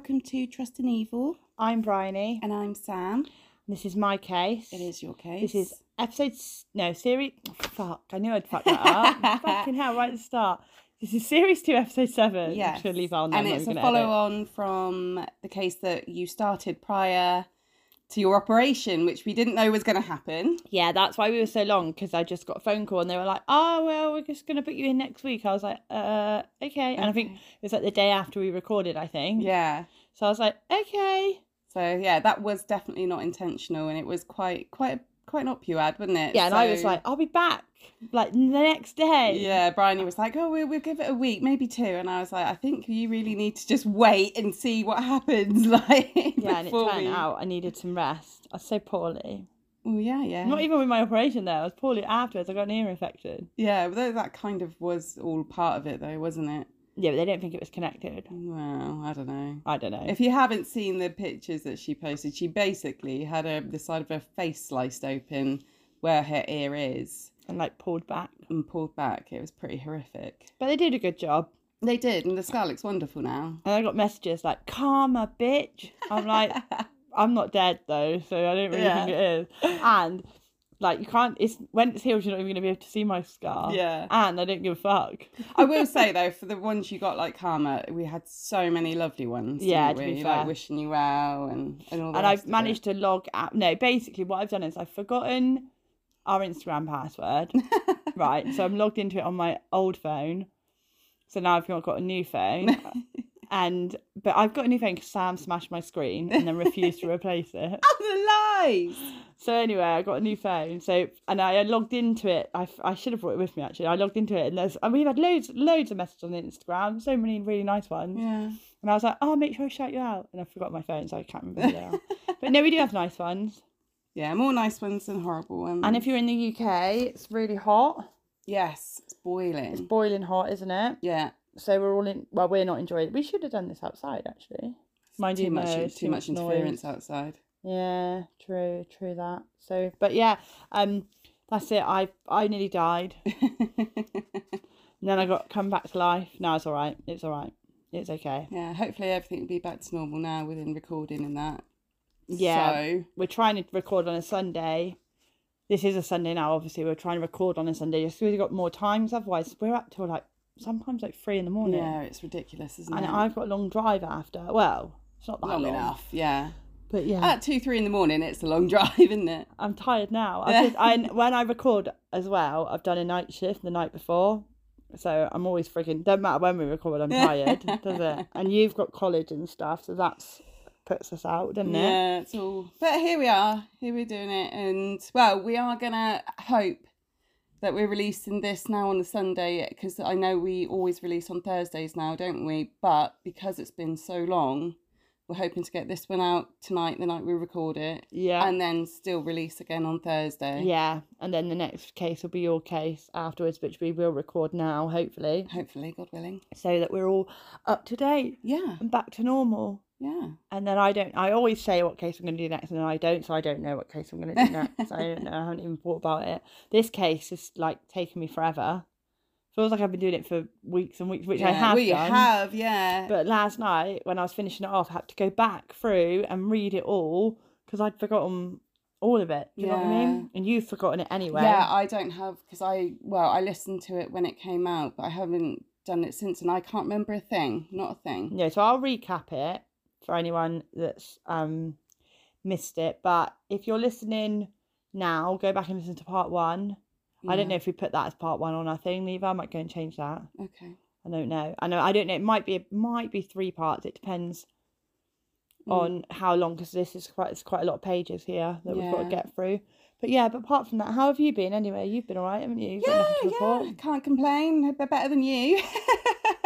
welcome to Trust and Evil. I'm Bryony. And I'm Sam. This is my case. It is your case. This is episode, s- no, series. Oh, fuck, I knew I'd fuck that up. Fucking hell, right at the start. This is series two, episode seven. Yes. I'm just gonna leave that on there. and it's a follow on from the case that you started prior to your operation, which we didn't know was going to happen. Yeah, that's why we were so long because I just got a phone call and they were like, "Oh well, we're just gonna put you in next week." I was like, "Uh, okay." And I think it was like the day after we recorded. I think. Yeah. So I was like, "Okay." So yeah, that was definitely not intentional, and it was quite quite quite an op you ad, wasn't it? Yeah, and I was like, "I'll be back like the next day." Yeah, Bryony was like, "Oh, we'll, we'll give it a week, maybe two. and I was like, "I think you really need to just wait and see what happens." Like, Yeah, and it turned we- out I needed some rest. I was so poorly. Oh yeah, yeah, Not even with my operation there. I was poorly afterwards. I got an ear infection. yeah. That- that kind of was all part of it, though, wasn't it? Yeah, but they don't think it was connected. Well, I don't know. I don't know. If you haven't seen the pictures that she posted, she basically had a, the side of her face sliced open where her ear is and like pulled back. and pulled back. It was pretty horrific. But they did a good job. They did, and the scar looks wonderful now. And I got messages like, karma, bitch. I'm like, I'm not dead though, so I don't really Yeah. think it is. And like, you can't, it's when it's healed, you're not even going to be able to see my scar. Yeah. And I don't give a fuck. I will say though, for the ones you got like Karma, we had so many lovely ones. Yeah, to be fair. like wishing you well and and all. And I've managed to log out. No, basically, what I've done is I've forgotten our Instagram password. right, so I'm logged into it on my old phone. So now I've not got a new phone. and but I've got a new phone because Sam smashed my screen and then refused to replace it. oh, the lies. So anyway, I got a new phone. So and I logged into it. I, I should have brought it with me actually. I logged into it and there's and we've had loads loads of messages on Instagram. So many really nice ones. Yeah. And I was like, oh, make sure I shout you out. And I forgot my phone, so I can't remember who they are. but no, we do have nice ones. Yeah, more nice ones than horrible ones. And if you're in the UK, it's really hot. yes, it's boiling. It's boiling hot, isn't it? Yeah, So we're all in. Well, we're not enjoying it. We should have done this outside, actually. Mind too you, much no, too, much interference noise. outside. Yeah, true, true that. So, but yeah, um, that's it. I I nearly died. And then I got come back to life. No, it's all right. It's all right. It's okay. yeah, hopefully everything will be back to normal now within recording and that. Yeah. So, We're trying to record on a Sunday. This is a Sunday now. Obviously, we're trying to record on a Sunday just so we've got more times. Otherwise, we're up till like sometimes like three in the morning. yeah, it's ridiculous, isn't And it? And I've got a long drive after. Well, it's not that Long long, enough, yeah. but yeah. At two, three in the morning, it's a long drive, isn't it? I'm tired now. Just, I, when I record as well, I've done a night shift the night before. So I'm always freaking, don't matter when we record, I'm tired, does it? And you've got college and stuff, so that's puts us out, doesn't it? Yeah, it's all. But here we are. Here we're doing it, and well, we are gonna hope that we're releasing this now on the Sunday because I know we always release on Thursdays now, don't we? But because it's been so long, we're hoping to get this one out tonight, the night we record it, Yeah. and then still release again on Thursday. yeah. And then the next case will be your case afterwards, which we will record now, hopefully, Hopefully, God willing. so that we're all up to date Yeah, and back to normal. Yeah. And then I don't, I always say what case I'm going to do next, and then I don't, so I don't know what case I'm going to do next. I don't know, I haven't even thought about it. This case is like taking me forever. Feels like I've been doing it for weeks and weeks, which I have We done. have, yeah. But last night, when I was finishing it off, I had to go back through and read it all because I'd forgotten all of it. Do you know what I mean? And you've forgotten it anyway. Yeah, I don't have because I well I listened to it when it came out, but I haven't done it since, and I can't remember a thing, not a thing. Yeah, so I'll recap it for anyone that's um missed it. But if you're listening now, go back and listen to part one. I don't know if we put that as part one on our thing, Neva. I might go and change that. Okay. I don't know. I know. I don't know. It might be. It might be three parts. It depends Mm. on how long, because this is quite. It's quite a lot of pages here that we've got to get through. But yeah. But apart from that, how have you been? Anyway, you've been alright, haven't you? You've Yeah, nothing to report. yeah. Can't complain. They're better than you.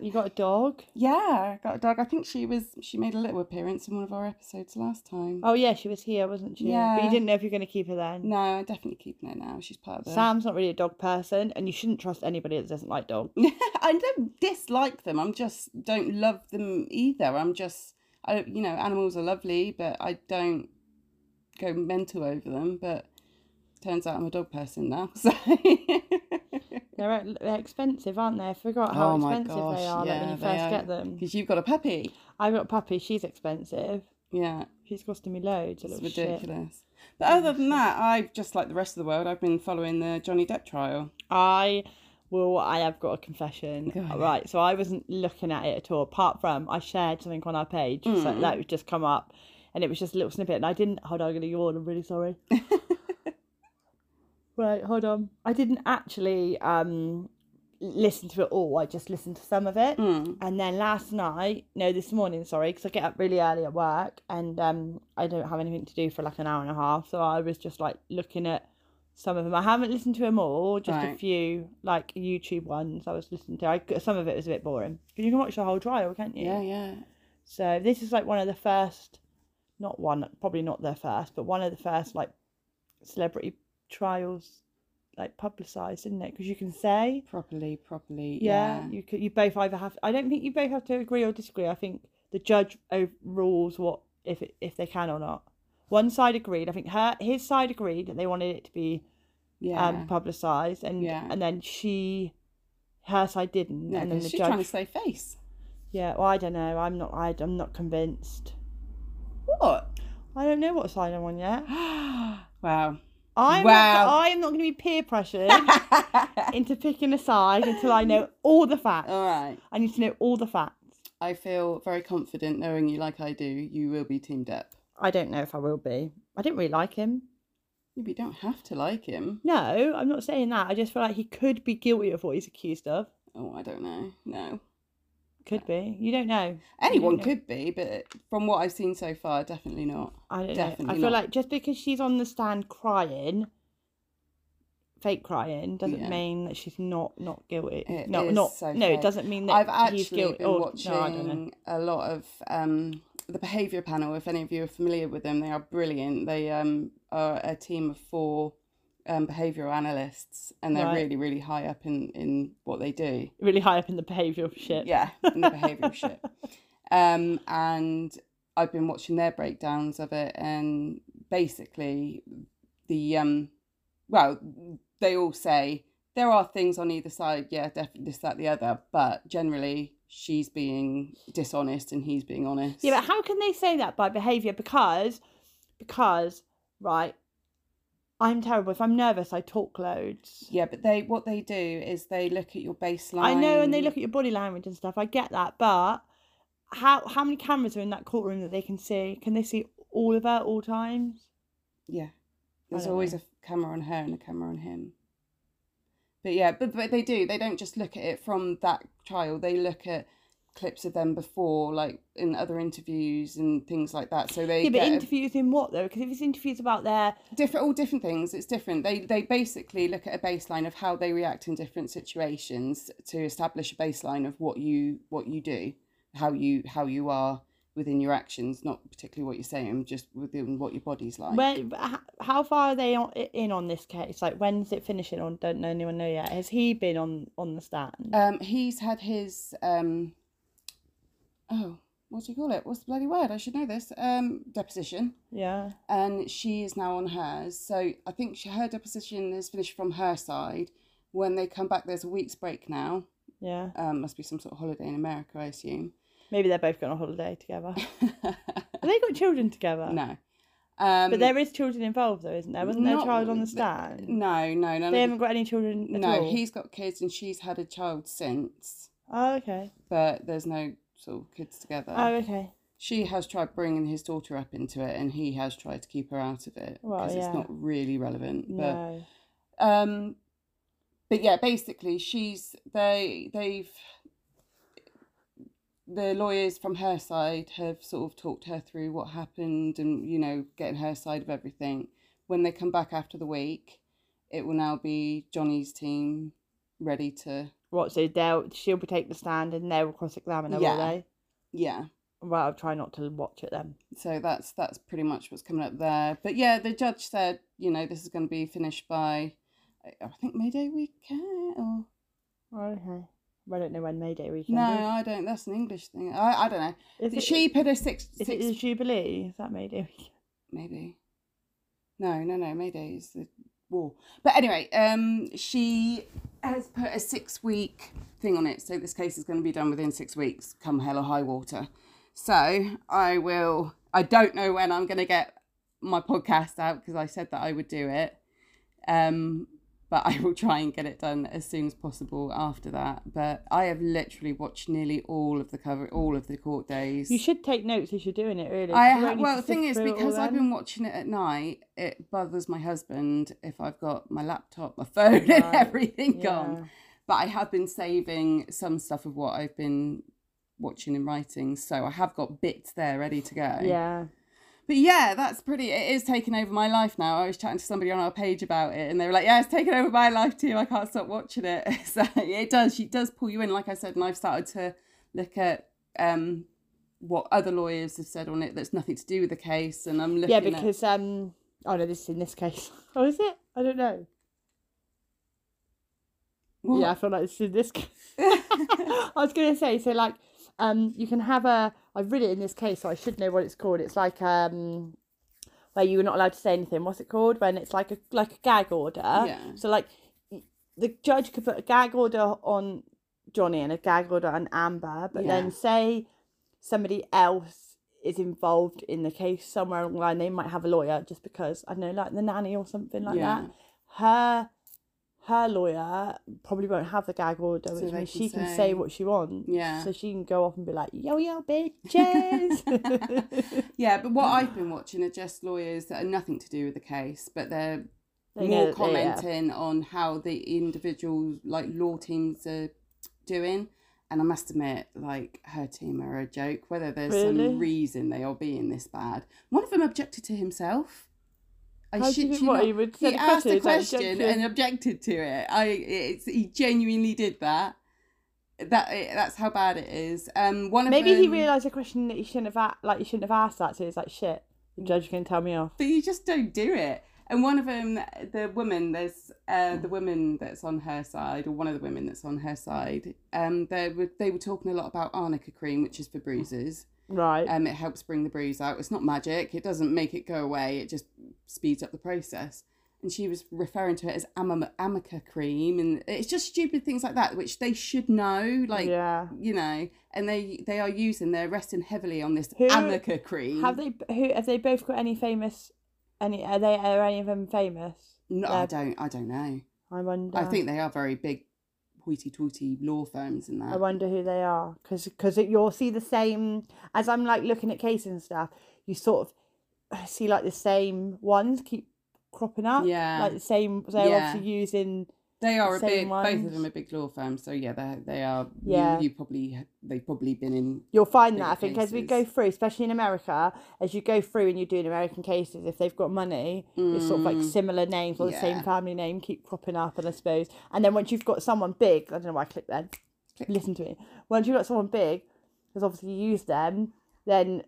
You got a dog. yeah, I got a dog. I think she was. She made a little appearance in one of our episodes last time. Oh yeah, she was here, wasn't she? Yeah. But you didn't know if you're going to keep her then. No, I'm definitely keeping her now. She's part of the. Sam's not really a dog person, and you shouldn't trust anybody that doesn't like dogs. I don't dislike them. I'm just don't love them either. I'm just. I you know animals are lovely, but I don't go mental over them. But turns out I'm a dog person now. So They're they're expensive, aren't they? I forgot how Oh expensive gosh, they are like, when you first are. get them. Because you've got a puppy. I've got a puppy. She's expensive. Yeah, She's costing me loads. It's little shit. ridiculous. But other than that, I've just like the rest of the world. I've been following the Johnny Depp trial. I will. I have got a confession. Right. So I wasn't looking at it at all. Apart from I shared something on our page, so Mm. that would just come up, and it was just a little snippet, and I didn't. Hold on, I'm gonna yawn. I'm really sorry. right. Hold on. I didn't actually um listen to it all. I just listened to some of it. Mm. And then last night, no, this morning, sorry, because I get up really early at work and um, I don't have anything to do for like an hour and a half. So I was just like looking at some of them. I haven't listened to them all, just a few like YouTube ones I was listening to. I, some of it was a bit boring. But you can watch the whole trial, can't you? Yeah, yeah. So this is like one of the first, not one, probably not the first, but one of the first like celebrity trials like publicised, isn't it? Because you can say Properly, properly. yeah, Yeah. you could. You both either have. I don't think you both have to agree or disagree. I think the judge overrules what if it, if they can or not. One side agreed. I think her his side agreed that they wanted it to be Yeah. um publicised, and Yeah. and then she, her side didn't, no, and then the she's judge. trying to save face. Yeah, well, I don't know. I'm not. I, I'm not convinced. What? I don't know what side I'm on yet. wow. I'm Wow. Not, I am not going to be peer pressured into picking a side until I know all the facts. All right. I need to know all the facts. I feel very confident knowing you like I do. You will be Team Depp. I don't know if I will be. I didn't really like him. You don't have to like him. No, I'm not saying that. I just feel like he could be guilty of what he's accused of. Oh, I don't know. No. Could be. You don't know. Anyone know. could be, but from what I've seen so far, definitely not. I don't know. I feel not. like just because she's on the stand crying, fake crying, doesn't Yeah. mean that she's not not guilty. It no, not so no. fake. It doesn't mean that I've he's actually guilty. been or, watching No, don't a lot of um, the Behaviour Panel. If any of you are familiar with them, they are brilliant. They um, are a team of four um, behavioural analysts, and they're Right. really, really high up in, in what they do. Really high up in the behavioural shit. Yeah, in the behavioural shit. Um, and I've been watching their breakdowns of it, and basically, the um, well, they all say there are things on either side. Yeah, definitely this, that, the other, but generally, she's being dishonest and he's being honest. Yeah, but how can they say that by behaviour? Because, because, right, I'm terrible. If I'm nervous, I talk loads. yeah, but they what they do is they look at your baseline. I know, and they look at your body language and stuff. I get that, but how how many cameras are in that courtroom that they can see? Can they see all of her at all times? Yeah. There's always know. a camera on her and a camera on him. But yeah, but, but they do. They don't just look at it from that trial. They look at clips of them before, like in other interviews and things like that. So they yeah, but get a- interviews in what though? Because if it's interviews about their different, all different things. It's different. They they basically look at a baseline of how they react in different situations to establish a baseline of what you what you do, how you how you are within your actions, not particularly what you're saying, just within what your body's like. when how far are they on, in on this case? Like when's it finishing? Or don't know anyone know yet? Has he been on on the stand? Um, he's had his um, oh, what do you call it? What's the bloody word? I should know this. Um, deposition, yeah. and she is now on hers. So I think she, her deposition is finished from her side. When they come back, there's a week's break now. Yeah. Um, must be some sort of holiday in America, I assume. Maybe they're both going on holiday together. Have they got children together? no, um, But there is children involved though, isn't there? Wasn't there a child on the stand? no, no, no. They haven't got any children no, all. he's got kids, and she's had a child since, Oh, okay. but there's no sort of kids together. Oh, okay. she has tried bringing his daughter up into it and he has tried to keep her out of it Well, because yeah. it's not really relevant No. but um but yeah basically she's they they've the lawyers from her side have sort of talked her through what happened and you know getting her side of everything when they come back after the week it will now be johnny's team ready to What? So they'll she'll take the stand and they'll cross examine her, Yeah. will they? yeah Well, I'll try not to watch it then. so that's that's pretty much what's coming up there but yeah the judge said you know this is going to be finished by i think mayday weekend or okay. I don't know when May Day weekend no is. i don't that's an english thing i i don't know Is it, she put a six, is six it the Jubilee? Is that May Day weekend? maybe no no no mayday is the war but anyway um she has put a six week thing on it. So this case is going to be done within six weeks, come hell or high water. So I will, I don't know when I'm going to get my podcast out because I said that I would do it. Um, but I will try and get it done as soon as possible after that. But I have literally watched nearly all of the cover, all of the court days. You should take notes as you're doing it, really. I ha- well, the thing is, through it all because I've been watching it at night, it bothers my husband if I've got my laptop, my phone, and everything yeah. gone. But I have been saving some stuff of what I've been watching and writing, so I have got bits there ready to go. Yeah. But yeah, that's pretty. It is taking over my life now. I was chatting to somebody on our page about it, and they were like, "Yeah, it's taken over my life too. I can't stop watching it." So it does. She does pull you in, like I said, and I've started to look at um what other lawyers have said on it. That's nothing to do with the case, and I'm looking. Yeah, at- because um oh no, this is in this case. Oh is it? I don't know. What? Yeah, I feel like this is in this case. I was gonna say, so like um you can have a I've read it in this case, so I should know what it's called. It's like um where you're not allowed to say anything. What's it called? When it's like a like a gag order. Yeah. So like the judge could put a gag order on Johnny and a gag order on Amber, but Yeah. then say somebody else is involved in the case somewhere along the line, they might have a lawyer just because I don't know, like the nanny or something like Yeah. that. Her her lawyer probably won't have the gag order, which they means can she can say- say what she wants. Yeah. So she can go off and be like, yo yo bitches. Yeah, but what I've been watching are just lawyers that are nothing to do with the case, but they're They more that they- yeah. commenting on how the individual like law teams are doing. And I must admit, like her team are a joke. Whether there's Really? some reason they are being this bad, one of them objected to himself. I How shit you what, not. he would He asked a question, is that question objection? and objected to it. I it's, he genuinely did that. That that's how bad it is. Um, one of Maybe he realised a question that he shouldn't have asked, like he shouldn't have asked that, so he's like, shit, the judge can tell me off. but you just don't do it. And one of them, the woman, there's uh, the woman that's on her side, or one of the women that's on her side. Um, they were they were talking a lot about arnica cream, which is for bruises. Right. Um, it helps bring the bruise out. It's not magic. It doesn't make it go away. It just speeds up the process. And she was referring to it as am- amica cream, and it's just stupid things like that, which they should know. Like yeah. you know, and they they are using. They're resting heavily on this Who- amica cream. Have they who have they both got any famous any are they are any of them famous? No, I don't. I don't know. I wonder. I think they are very big, hoity-toity law firms and that. I wonder who they are because because you'll see the same as I'm like looking at cases and stuff. You sort of uh, see like the same ones keep cropping up. Yeah. Like the same. They're Yeah. obviously using. They are a same big. Both of them are big law firms. So yeah, they they are. Yeah. You, you probably they've probably been in. You'll find that I think as we go through, especially in America, as you go through and you're doing American cases, if they've got money, it's sort of like similar names or the same Mm. family name keep cropping up, and I suppose. And then once you've got someone big, I don't know why I clicked then. Click. Listen to me. Once you've got someone big, because obviously you use them, then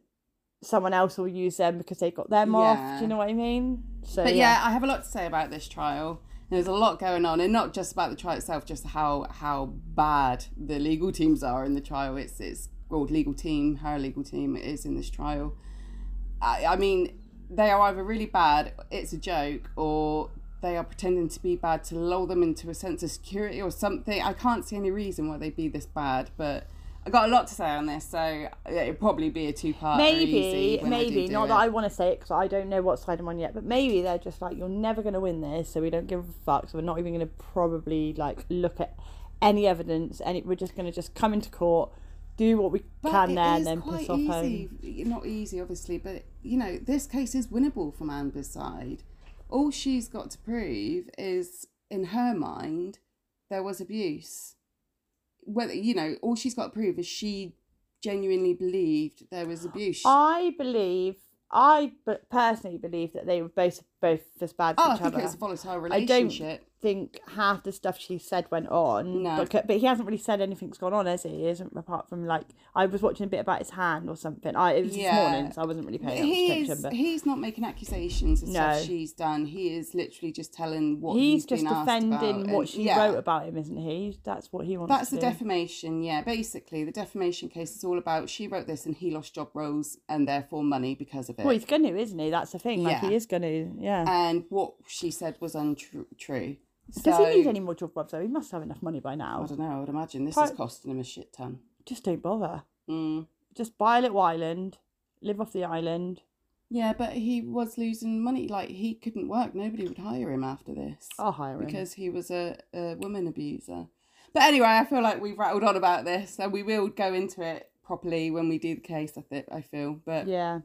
someone else will use them because they've got them off. Do you know what I mean? So But yeah, I have a lot to say about this trial. There's a lot going on, and not just about the trial itself, just how how bad the legal teams are in the trial. It's it's well, legal team, her legal team is in this trial. I, I mean, they are either really bad, it's a joke, or they are pretending to be bad to lull them into a sense of security or something. I can't see any reason why they'd be this bad, but I got a lot to say on this, so it'll probably be a two part. maybe, maybe not that I want to say it because I don't know what side I'm on yet, but maybe they're just like, you're never going to win this, so we don't give a fuck. So we're not even going to probably like look at any evidence, and we're just going to just come into court, do what we But can there, and then piss off home. Not easy, obviously, but you know, this case is winnable from Amber's side. All she's got to prove is, in her mind, there was abuse. Whether you know, all she's got to prove is she genuinely believed there was abuse. I believe, I personally believe that they were both both as bad oh, for I each think other. it was a volatile I don't relationship. Think half the stuff she said went on. No. But, but he hasn't really said anything's gone on, has he? He isn't apart from like I was watching a bit about his hand or something. I it was Yeah. this morning, so I wasn't really paying He attention. is. But He's not making accusations of stuff she's done. He is literally just telling what he's he's just defending what and- she yeah. wrote about him, isn't he? That's what he wants. That's the do. defamation, yeah. Basically, the defamation case is all about she wrote this and he lost job roles and therefore money because of it. Well, he's going to, isn't he? That's the thing. Like Yeah. he is going to. Yeah. and what she said was untrue. Does he need any more job Bob though? He must have enough money by now. I don't know. I would imagine this is costing him a shit ton. Just don't bother. Mm. Just buy a little island, live off the island. Yeah, but he was losing money. Like he couldn't work. Nobody would hire him after this I'll hire him. because he was a, a woman abuser. But anyway, I feel like we've rattled on about this, and we will go into it properly when we do the case. I think I feel, but yeah.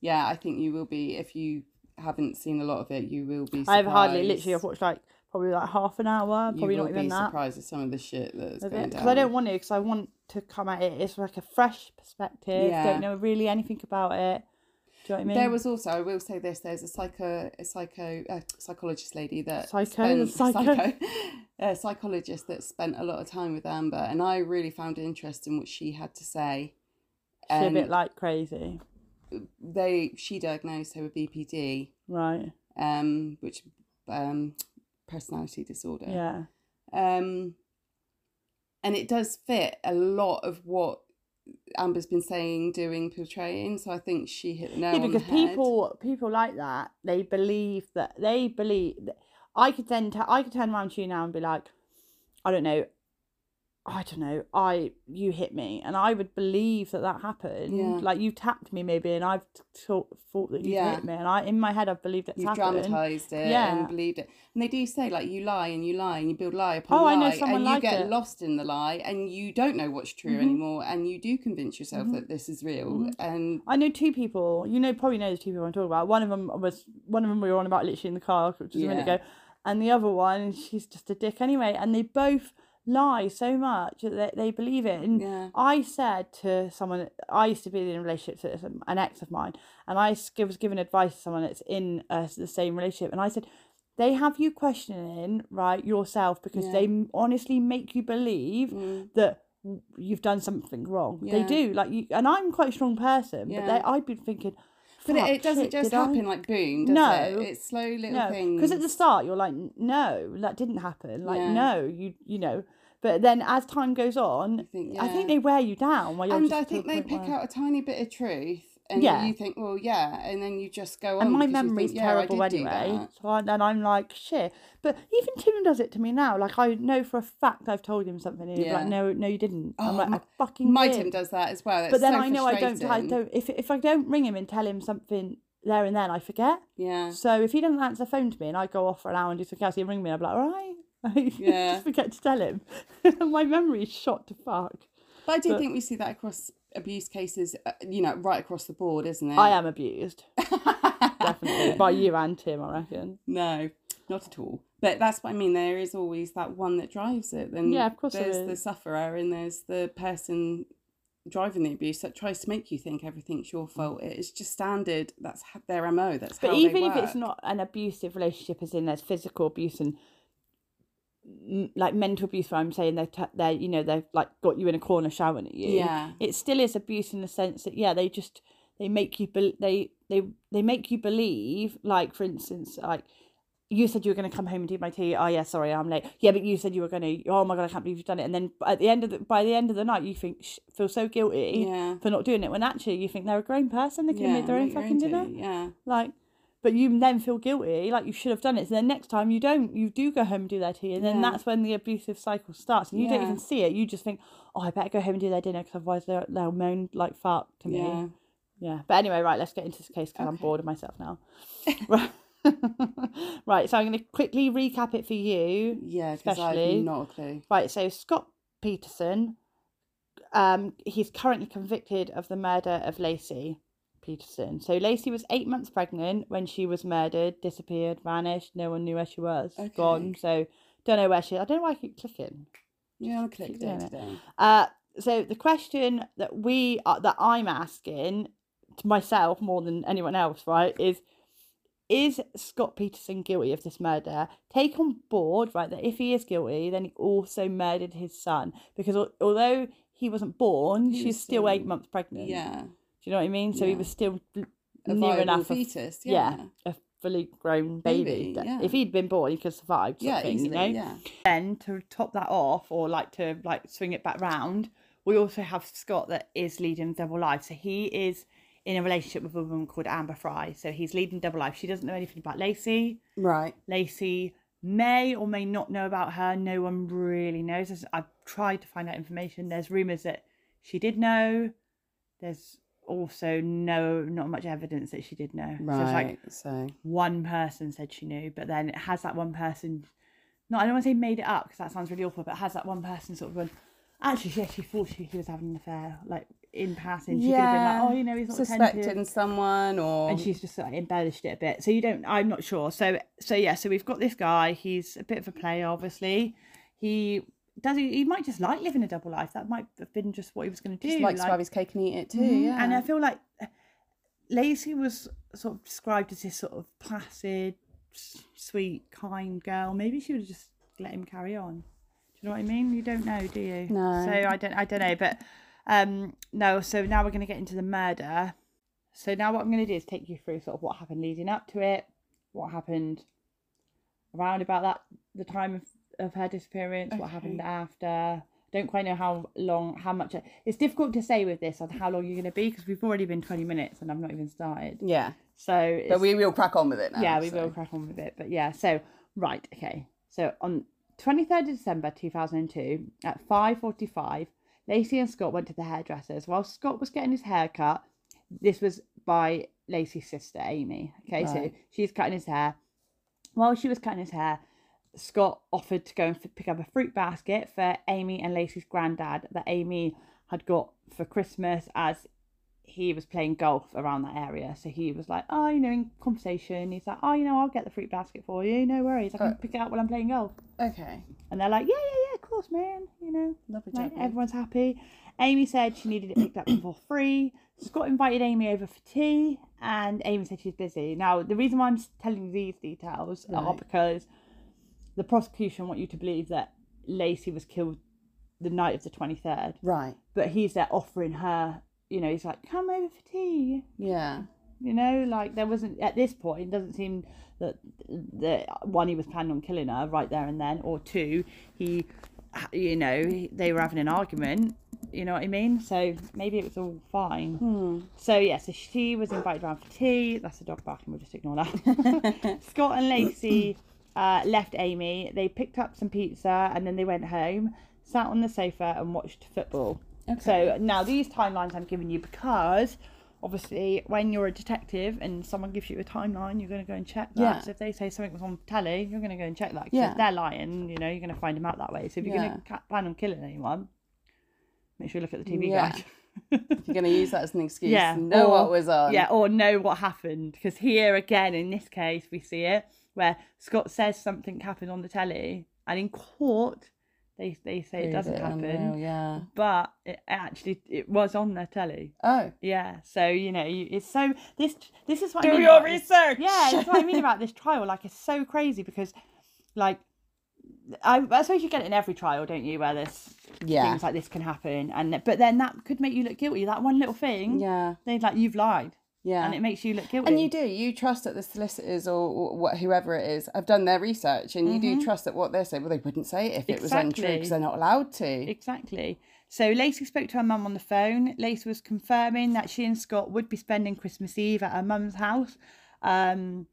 yeah, I think you will be if you haven't seen a lot of it. You will be. Surprised. I've hardly literally. I've watched like probably like half an hour. You Probably will not even be that. surprised at some of the shit that's going down. Because I don't want to. Because I want to come at it. It's like a fresh perspective. Yeah. Don't know really anything about it. Do you know what I mean? There was also, I will say this: there's a psycho, a psycho, uh, psychologist lady that Psycho? Spent- psycho? a psychologist that spent a lot of time with Amber, and I really found it interesting what she had to say. She's a bit Um, like crazy, They, she diagnosed her with BPD, right? um, which um, personality disorder. Yeah. Um, and it does fit a lot of what Amber's been saying, doing, portraying. So I think she hit the nail yeah, on because the head. people people like that they believe that they believe. That, I could then t- I could turn around to you now and be like, I don't know, I don't know, I you hit me, and I would believe that that happened. Yeah. Like you tapped me maybe, and I've thought thought that you Yeah. hit me, and I in my head I've believed it's You've happened. dramatized it Yeah. and believed it. And they do say, like, you lie and you lie and you build lie upon Oh, lie. I know someone and you get it. lost in the lie and you don't know what's true Mhm. anymore. And you do convince yourself Mhm. that this is real. Mhm. And I know two people. You know, probably know the two people I'm talking about. One of them was one of them we were on about literally in the car just a minute ago, and the other one, she's just a dick anyway. And they both lie so much that they, believe it. And yeah. I said to someone, I used to be in a relationship with an ex of mine, and I was giving advice to someone that's in uh, the same relationship, and I said, they have you questioning right yourself because Yeah. they honestly make you believe Mm. that you've done something wrong. They do, like you, and I'm quite a strong person, but they, I've been thinking. But it, it doesn't shit, just did I?" happen like boom, does No. it? It's slow little no, things. because at the start you're like, no, that didn't happen. Like, Yeah. no, you you know. But then as time goes on, I think, I think they wear you down. Where you're and I think they pick where- out a tiny bit of truth, and Yeah. you think, well, yeah, and then you just go on. and my memory's think, yeah, terrible anyway. So I, then I'm like, shit. But even Tim does it to me now. Like I know for a fact I've told him something, and he's like, no, no, you didn't. I'm Oh, like, my- I fucking My did. Tim does that as well. But then so I know I don't. I don't. If if I don't ring him and tell him something there and then, I forget. Yeah. So if he doesn't answer the phone to me and I go off for an hour and do something else, he'll ring me. and I'll be like, all right. Yeah. just forget to tell him. my memory is shot to fuck. But I do But- think we see that across abuse cases, uh, you know, right across the board, isn't it? I am abused, definitely by you and Tim. I reckon. no, not at all. But that's what I mean. There is always that one that drives it. Then Yeah, of course there there's the sufferer and there's the person driving the abuse that tries to make you think everything's your fault. It's just standard. That's their mo. That's Mm. But even if it's not an abusive relationship, as in there's physical abuse and mm, like mental abuse, where I'm saying they're t- they're you know they've like got you in a corner shouting at you. Yeah. it still is abuse in the sense that yeah they just they make you bel they they they make you believe like for instance like you said you were going to come home and do my tea oh yeah sorry i'm late yeah but you said you were going to oh my god i can't believe you've done it and then at the end of the by the end of the night you think sh- feel so guilty Yeah. for not doing it when actually you think they're a grown person they can make their own fucking dinner Yeah. like but you then feel guilty like you should have done it. So then next time you don't you do go home and do their tea and then Yeah. that's when the abusive cycle starts and you don't even see it. You just think oh i better go home and do their dinner because otherwise they'll, they'll moan like fuck to me. Yeah. yeah. But anyway right let's get into this case because i'm bored of myself now. Right. Right so i'm going to quickly recap it for you Yeah. Especially- not a clue. Right, so Scott Peterson, um, he's currently convicted of the murder of Laci Peterson. So Laci was eight months pregnant when she was murdered, disappeared, vanished. No one knew where she was. Gone. So don't know where she. I don't know why I keep clicking. Yeah, I clicked doing it it. today. Uh, so the question that we uh, that I'm asking to myself more than anyone else, right, is is Scott Peterson guilty of this murder? Take on board, right, that if he is guilty, then he also murdered his son because al- although he wasn't born, He she's was still eight months pregnant. Yeah. Do you know what I mean? So he was still l- A near viable enough. of- fetus. yeah. Yeah. a fully grown baby. Baby, yeah. If he'd been born, he could have survived. Yeah. thing, easily. you know? Yeah. then to top that off or like to like swing it back round we also have scott that is leading double life so he is in a relationship with a woman called amber frey so he's leading double life she doesn't know anything about laci Right. laci may or may not know about her. No one really knows. I've tried to find out information. There's rumours that she did know. There's also no not much evidence that she did know. So it's like Right. So, one person said she knew, but then it has that one person. No, I don't want to say made it up because that sounds really awful, but has that one person sort of gone. Actually, yeah, she thought she, he was having an affair, like in passing. She could have been like, "Oh, you know, he's not suspecting attentive." someone or and she's just like embellished it a bit. So you don't. I'm not sure. So so yeah. So we've got this guy. He's a bit of a player, obviously. He does. He, he might just like living a double life. That might have been just what he was going to do. just likes like- to have his cake and eat it too. Mhm. Yeah. And I feel like Laci was sort of described as this sort of placid, sweet, kind girl. Maybe she would have just let him carry on. Do you know what I mean? You don't know, do you? No. So I don't. I don't know, but um, no. So now we're going to get into the murder. So now what I'm going to do is take you through sort of what happened leading up to it, what happened around about that the time of, of her disappearance, what happened after. Don't quite know how long, how much. It's difficult to say with this on how long you're going to be because we've already been 20 minutes and I've not even started. yeah. So, But we will crack on with it now. yeah, we so. will crack on with it. But yeah, so right, okay. So on 23rd of December 2002 at 5:45, Laci and Scott went to the hairdressers. While Scott was getting his hair cut, this was by Laci's sister Amy. Okay, so she's cutting his hair. While she was cutting his hair, Scott offered to go and f- pick up a fruit basket for Amy and Laci's granddad that Amy had got for Christmas as he was playing golf around that area. So he was like, oh, you know, in conversation, he's like, oh, you know, I'll get the fruit basket for you. No worries. I can pick it up while I'm playing golf. Okay. And they're like, yeah, yeah, yeah, of course, man. You know, Lovely like, everyone's happy. Amy said she needed it picked up for free. Scott invited Amy over for tea, and Amy said she's busy. Now, the reason why I'm telling you these details are because the prosecution want you to believe that Laci was killed the night of the 23rd, Right. but he's there offering her, you know, he's like, come over for tea. Yeah. You know, like there wasn't at this point. It doesn't seem that the one he was planning on killing her right there and then, or two, he, you know, they were having an argument. You know what I mean? So maybe it was all fine. Hmm. So yeah, so she was invited round for tea. That's the dog barking. We'll just ignore that. Scott and Laci uh, left Amy. They picked up some pizza and then they went home, sat on the sofa and watched football. Okay. So now these timelines I'm giving you because obviously when you're a detective and someone gives you a timeline, you're going to go and check that. Yeah. So if they say something was on telly, you're going to go and check that. Yeah. If they're lying, you know, you're going to find them out that way. So if you're Yeah. going to plan on killing anyone, make sure you look at the TV Yeah. guide. If you're going to use that as an excuse, Yeah, know or- what was on. Yeah, or know what happened. Because here again, in this case, we see it where Scott says something happened on the telly, and in court, they they say it doesn't unreal, happen, Yeah. but it actually it was on their telly. Oh. Yeah, so you know, you, it's so this this is what Do I mean your about this- research. Yeah, that's what I mean about this trial. Like, it's so crazy because, like, I, I suppose you get it in every trial, don't you? Where this Yeah. things like this can happen, and but then that could make you look guilty. That one little thing, Yeah. they like you've lied, Yeah. and it makes you look guilty. And you do. You trust that the solicitors or, what, whoever it is have done their research, and you do trust that what they say. Well, they wouldn't say it if it was untrue Mm-hmm. Because they're not allowed to. Exactly. So Laci spoke to her mum on the phone. Laci was confirming that she and Scott would be spending Christmas Eve at her mum's house. Um,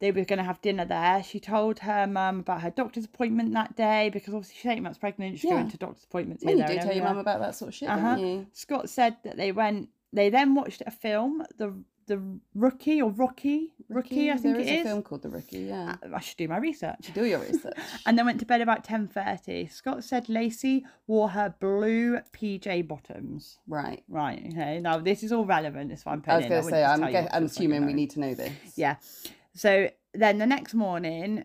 they were going to have dinner there. She told her mum about her doctor's appointment that day because obviously she's eight months pregnant. She's Yeah. going to doctor's appointments Well, you do tell your mum about that sort of shit, Uh-huh. don't you? Scott said that they went. They then watched a film, the the rookie or Rocky, Rookie, I think there it is is. a film called The Rookie. Yeah. I should do my research. Do your research. and then went to bed about 10.30 scott said laci wore her blue pj bottoms right. right okay now this is all relevant that's what i'm I was going in. to say, I'm, wouldn't just tell you guess, I'm assuming we need to know this. yeah so then the next morning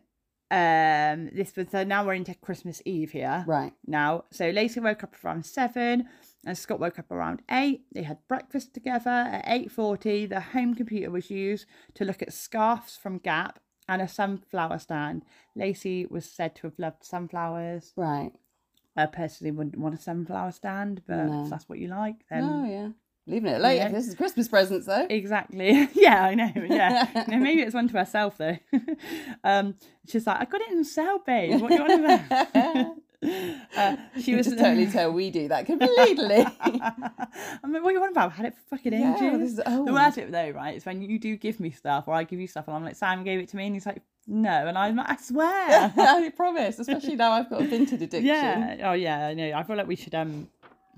um this was so now we're into christmas eve here Right. now so laci woke up around seven and scott woke up around eight they had breakfast together at 8.40 the home computer was used to look at scarves from gap and a sunflower stand laci was said to have loved sunflowers Right. I personally wouldn't want a sunflower stand, but No. if that's what you like, then oh, yeah. Leaving it late. yeah. This is Christmas presents, though. exactly. yeah, I know. Yeah, You know, maybe it's one to herself though. um, she's like, I got it in sale, babe. What do you want about? Uh, she was just totally tell we do that completely. I mean, what are you on about? I've had it for fucking ages. Yeah, this is old. The worst bit though, right, is when you do give me stuff or I give you stuff and I'm like, Sam gave it to me and he's like, no, and I'm like, I swear. I promise, especially now I've got a vintage addiction. Yeah. Oh yeah, I know. I feel like we should um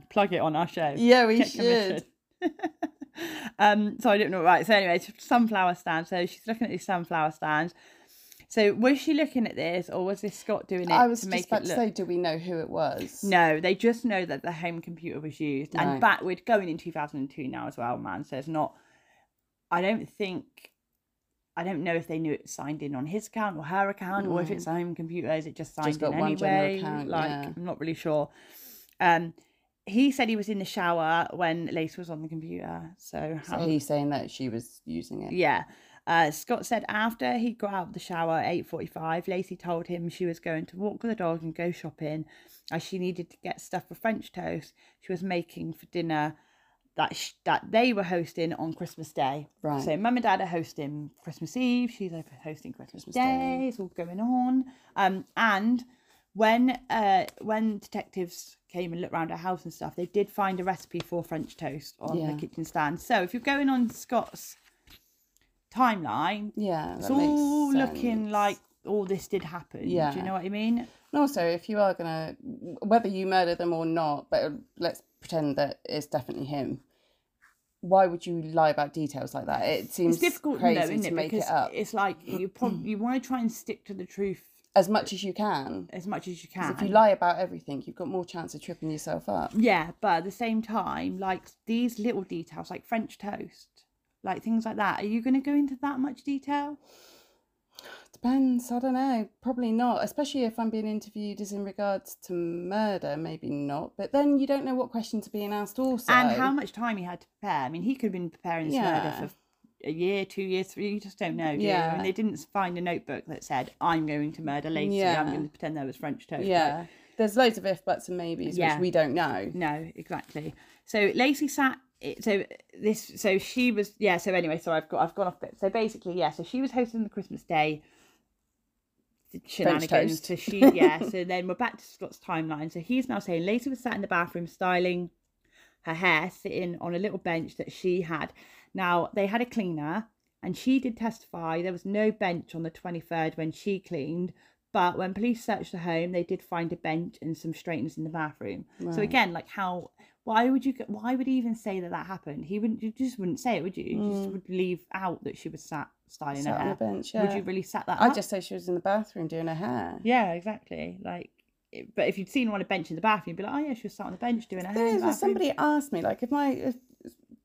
plug it on our show. Yeah, we Get should. um, so I don't know. Right. So anyway, sunflower stand. So she's looking at these sunflower stands. So was she looking at this, or was this Scott doing it I was to make about it look? To say, do we know who it was? No, they just know that the home computer was used, no. and back we're going in two thousand and two now as well, man. So it's not. I don't think. I don't know if they knew it signed in on his account or her account, mm. or if it's a home computer, is it just signed just in anyway? Account, like yeah. I'm not really sure. Um, he said he was in the shower when Lace was on the computer. So, how... so he's saying that she was using it. Yeah. Uh, Scott said after he got out of the shower at 8.45, Laci told him she was going to walk with the dog and go shopping as she needed to get stuff for French toast she was making for dinner that sh- that they were hosting on Christmas Day. Right. So mum and dad are hosting Christmas Eve. She's hosting Christmas, Christmas Day. Day. It's all going on. Um, and when uh when detectives came and looked around her house and stuff, they did find a recipe for French toast on yeah. the kitchen stand. So if you're going on Scott's timeline, yeah, it's all looking like all this did happen. Yeah. Do you know what I mean? And also, if you are gonna, whether you murder them or not, but uh, let's pretend that it's definitely him. Why would you lie about details like that? It seems it's difficult, crazy though, isn't to it? make because it up. It's like you probably you want to try and stick to the truth as much as you can. As much as you can. If you lie about everything, you've got more chance of tripping yourself up. Yeah, but at the same time, like these little details, like French toast, like things like that, are you going to go into that much detail? Depends. I don't know. Probably not. Especially if I'm being interviewed as in regards to murder. Maybe not. But then you don't know what questions are being asked. Also, and how much time he had to prepare. I mean, he could have been preparing this yeah. murder for a year, two years, three. You just don't know, do yeah. you? And they didn't find a notebook that said, "I'm going to murder Laci. Yeah. I'm going to pretend there was French toast." Yeah. There's loads of if, buts, and maybes, yeah. which we don't know. No, exactly. So Laci sat. So this. So she was. Yeah. So anyway. So I've got. I've gone off bit. So basically, yeah. So she was hosting the Christmas Day shenanigans. So she. Yeah. so then we're back to Scott's timeline. So he's now saying Laci was sat in the bathroom styling her hair, sitting on a little bench that she had. Now, they had a cleaner and she did testify there was no bench on the 23rd when she cleaned, but when police searched the home, they did find a bench and some straighteners in the bathroom. Right. So again, like how why would you why would he even say that that happened? He wouldn't you just wouldn't say it, would you? You mm. just would leave out that she was sat styling sat her hair. On the bench, yeah. Would you really sat that? I'd just say she was in the bathroom doing her hair. Yeah, exactly. Like but if you'd seen her on a bench in the bathroom, you'd be like, oh yeah, she was sat on the bench doing her hair. somebody asked me, like, if my if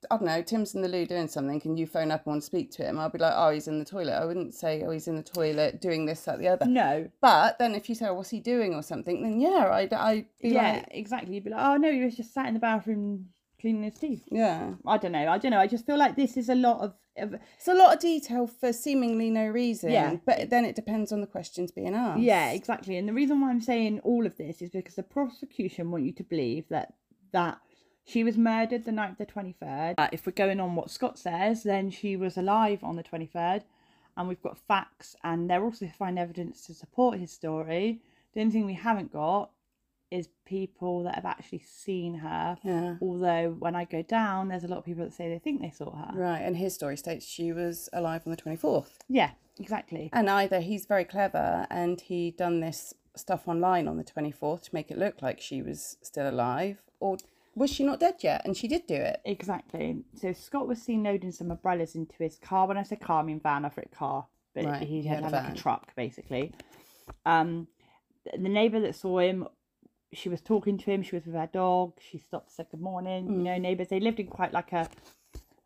I don't know, Tim's in the loo doing something, can you phone up and want to speak to him? I'll be like, oh, he's in the toilet. I wouldn't say, oh, he's in the toilet doing this, that, the other. No. But then if you say, oh, what's he doing or something, then yeah, I'd, I'd be yeah, like... exactly. You'd be like, oh, no, he was just sat in the bathroom cleaning his teeth. Yeah. I don't know. I don't know. I just feel like this is a lot of... of... It's a lot of detail for seemingly no reason. Yeah. But then it depends on the questions being asked. Yeah, exactly. And the reason why I'm saying all of this is because the prosecution want you to believe that that she was murdered the night of the 23rd. Uh, if we're going on what Scott says, then she was alive on the 23rd. And we've got facts, and they're also find evidence to support his story. The only thing we haven't got is people that have actually seen her. Yeah. Although when I go down, there's a lot of people that say they think they saw her. Right, and his story states she was alive on the 24th. Yeah, exactly. And either he's very clever and he done this stuff online on the 24th to make it look like she was still alive, or was she not dead yet? And she did do it. Exactly. So Scott was seen loading some umbrellas into his car. When I say car, I mean van. I thought car, but right, he, he had, had like a truck basically. Um, the neighbor that saw him, she was talking to him. She was with her dog. She stopped to say good morning. Mm. You know, neighbors. They lived in quite like a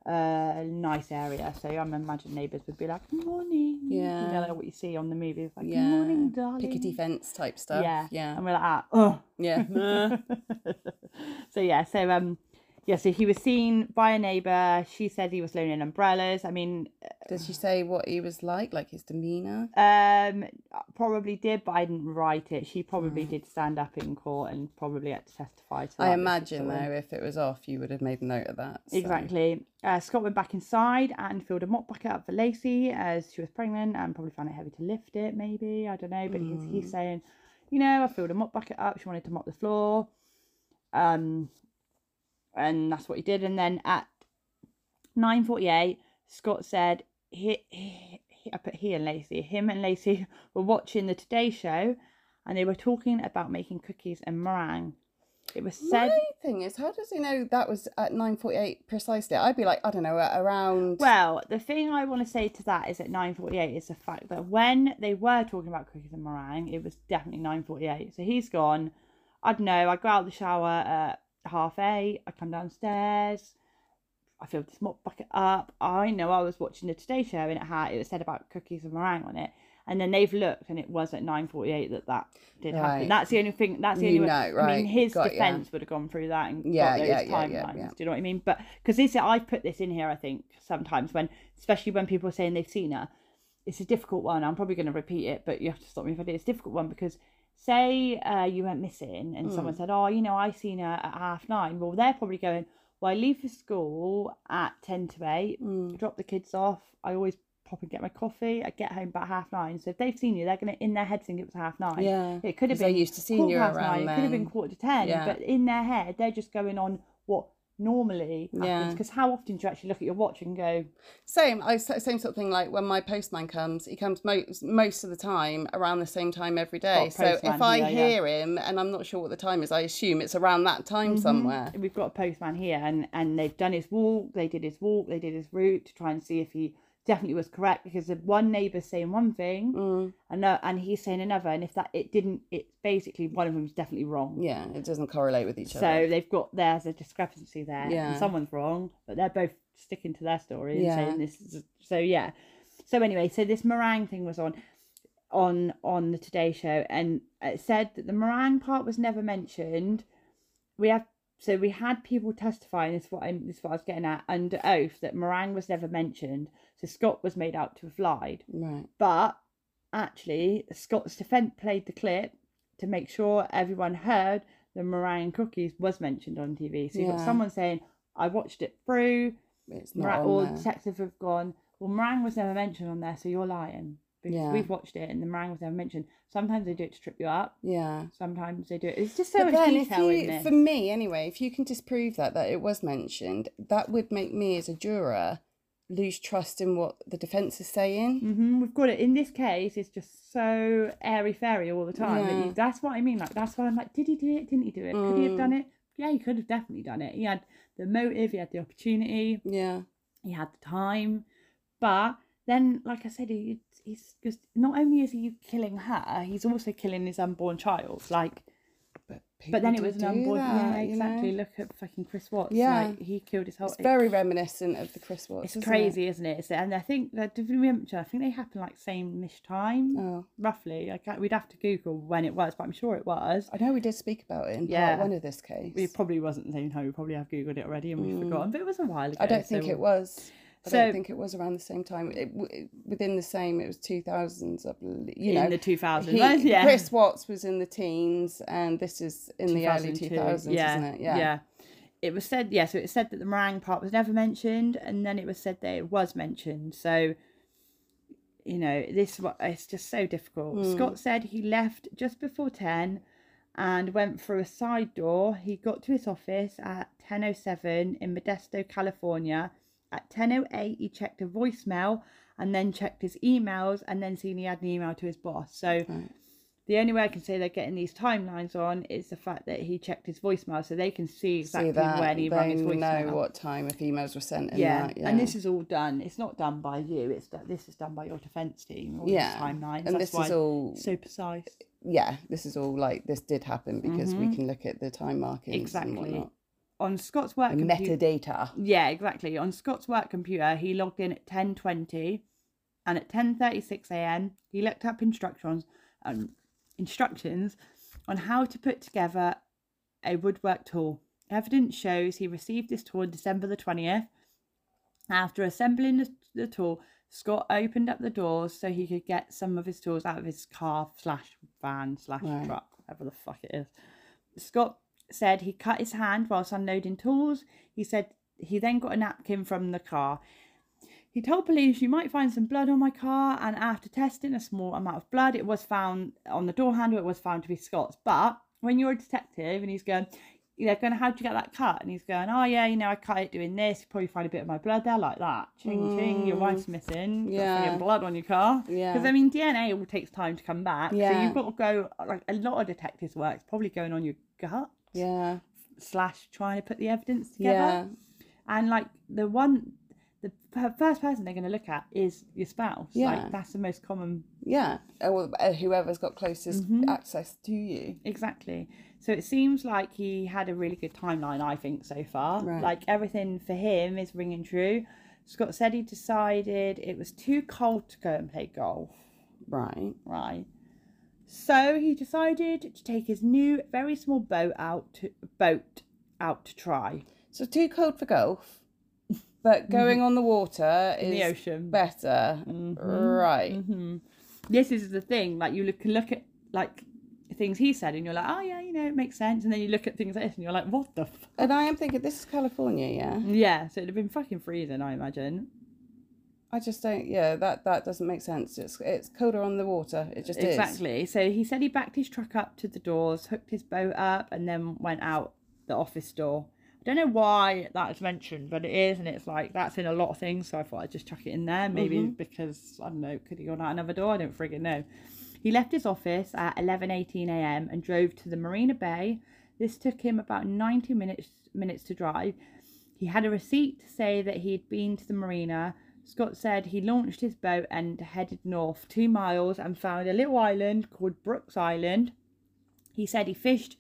a nice area. So I'm imagine neighbours would be like, morning." Yeah, you know, like what you see on the movies, like yeah. Morning, darling." Pickety fence type stuff. Yeah, yeah. And we're like, ah, oh, yeah. so yeah, so um, yeah, so he was seen by a neighbour. She said he was loaning umbrellas. I mean, does she say what he was like, like his demeanour? Um, probably did, but I didn't write it. She probably mm. did stand up in court and probably had to testify to. I imagine though, if it was off, you would have made a note of that. So. Exactly. Uh, Scott went back inside and filled a mop bucket up for Laci as she was pregnant and probably found it heavy to lift it. Maybe I don't know, but mm. he's he's hmm. saying you know, I filled a mop bucket up. She wanted to mop the floor. Um, and that's what he did. And then at 9.48, Scott said, he, he, he, I put he and Laci, him and Laci were watching the Today Show and they were talking about making cookies and meringue. It was said. My thing is, how does he know that was at nine forty eight precisely? I'd be like, I don't know, around. Well, the thing I want to say to that is at nine forty eight is the fact that when they were talking about cookies and meringue, it was definitely nine forty eight. So he's gone. I don't know. I go out of the shower at half eight. I come downstairs. I filled this mop bucket up. I know I was watching the Today Show and it had it was said about cookies and meringue on it and then they've looked and it was at 9.48 that that did Right. happen that's the only thing that's the You only know, way, i mean his got ya. defense would have gone through that and Yeah, got those yeah, yeah, timelines do you know what i mean but because this i put this in here i think sometimes when especially when people are saying they've seen her it's a difficult one i'm probably going to repeat it but you have to stop me if i do it's a difficult one because say uh, you went missing and Hmm. someone said oh you know i seen her at half nine well they're probably going well i leave for school at 10 to 8 Mm. drop the kids off. I always pop and get my coffee. I get home about half nine. So if they've seen you, they're gonna in their head think it was half nine. Yeah, It could have 'cause they're used to seeing you around nine. It could have been quarter to ten. Yeah. But in their head, they're just going on what normally happens. Yeah. Because how often do you actually look at your watch and go, Same, I same sort of thing. Like when my postman comes, he comes most most of the time around the same time every day. So if I here, yeah. hear him and I'm not sure what the time is, I assume it's around that time mm-hmm. somewhere. we've got a postman here, and and they've done his walk. They did his walk. They did his route to try and see if he definitely was correct. Because the one neighbour's saying one thing, Mm, and no, and he's saying another. And if that it didn't, it's basically one of them's definitely wrong. yeah, it doesn't correlate with each So other. So they've got there's a discrepancy there. Yeah. And someone's wrong, but they're both sticking to their story and Yeah. saying this is so yeah. So anyway, so this meringue thing was on on on the Today Show and it said that the meringue part was never mentioned. We have so we had people testifying this is what I'm this is what I was getting at under oath that meringue was never mentioned. So Scott was made out to have lied. Right. But actually, Scott's defence played the clip to make sure everyone heard the meringue cookies was mentioned on TV. So you've got someone saying, I watched it through, It's not all the there. detectives have gone, well, meringue was never mentioned on there, so you're lying. Because Yeah. we've watched it and the meringue was never mentioned. Sometimes they do it to trip you up. Yeah. Sometimes they do it. It's just so but much detail in this. for me anyway, if you can disprove that that it was mentioned, that would make me as a juror lose trust in what the defence is saying. hmm We've got it in this case. It's just so airy fairy all the time. That you, that's what I mean. Like that's why I'm like, did he do it? Didn't he do it? Could he have Mm. done it? Yeah, he could have definitely done it. He had the motive. He had the opportunity. Yeah. He had the time. But then, like I said, he, he's just not only is he killing her, he's also killing his unborn child. Like, But, but then it was an unborn. yeah, that, you know? exactly. Look at fucking Chris Watts. Yeah. like, he killed his whole. It's very reminiscent of the Chris Watts. It's isn't crazy, is not it? It's, and I think that? I think they happen like same-ish time, Oh, roughly. I can't, we'd have to Google when it was, but I'm sure it was. I know we did speak about it in Yeah. part one of this case. It probably wasn't the same time. We probably have Googled it already and we've Mm. forgotten, but it was a while ago. I don't think so- it was. I So- don't think it was around the same time. It, w- within the same, it was two thousands. I believe. You in know, the 2000s. he- yeah. Chris Watts was in the teens, and this is in the early two thousands, yeah, isn't it? Yeah. It was said, yeah, so it said that the meringue part was never mentioned, and then it was said that it was mentioned. So, you know, this it's just so difficult. Mm. Scott said he left just before 10 and went through a side door. He got to his office at 10.07 in Modesto, California. At 10.08, he checked a voicemail and then checked his emails and then seen he had an email to his boss. So, Right. the only way I can say they're getting these timelines on is the fact that he checked his voicemail, so they can see exactly See that when he they rang his voicemail. know what time if emails were sent. And yeah. that, yeah, and this is all done. It's not done by you. It's this is done by your defence team. All yeah, timelines. and That's this why is all so precise. yeah, this is all like this did happen because we Mhm. can look at the time markings Exactly. On Scott's work metadata. Yeah, exactly. On Scott's work computer, he logged in at ten twenty, and at ten thirty six a.m. he looked up instructions um, instructions on how to put together a woodwork tool. Evidence shows he received this tool on December the twentieth. After assembling the, the tool, Scott opened up the doors so he could get some of his tools out of his car slash van slash Right. truck, whatever the fuck it is. Scott said he cut his hand whilst unloading tools. He said he then got a napkin from the car. He told police you might find some blood on my car, and after testing a small amount of blood, it was found on the door handle. It was found to be Scott's. But when you're a detective and he's going, they're going, how'd you get that cut? And he's going, oh yeah, you know, I cut it doing this. You probably find a bit of my blood there, like that. Ching ching, your mm. wife's missing. You've got Yeah. blood on your car. Yeah. Because I mean, DNA all takes time to come back. Yeah. So you've got to go. Like a lot of detectives' work, it's probably going on your gut Yeah. slash trying to put the evidence together. Yeah. And like the one, the first person they're going to look at is your spouse. Yeah. Like that's the most common. Yeah. Or uh, whoever's got closest Mm-hmm. access to you. Exactly. So it seems like he had a really good timeline, I think, so far. Right. Like everything for him is ringing true. Scott said he decided it was too cold to go and play golf. Right. Right. So he decided to take his new, very small boat out to boat out to try So too cold for golf, but going on the water in is the ocean. better. Right. hmm This is the thing. Like you look look at like things he said, and you're like, oh yeah, you know, it makes sense. And then you look at things like this, and you're like, what the? F-? And I am thinking this is California, yeah. Yeah. So it'd have been fucking freezing, I imagine. I just don't. Yeah, that that doesn't make sense. It's it's colder on the water. It just is. Exactly. So he said he backed his truck up to the doors, hooked his boat up, and then went out the office door. I don't know why that's mentioned, but it is, and it's like that's in a lot of things. So I thought I'd just chuck it in there. Maybe mm-hmm. because I don't know, could he gone out another door? I don't friggin' know. He left his office at eleven eighteen a.m. and drove to the Marina Bay. This took him about ninety minutes minutes to drive. He had a receipt to say that he had been to the marina. Scott said he launched his boat and headed north two miles and found a little island called Brooks Island. He said he fished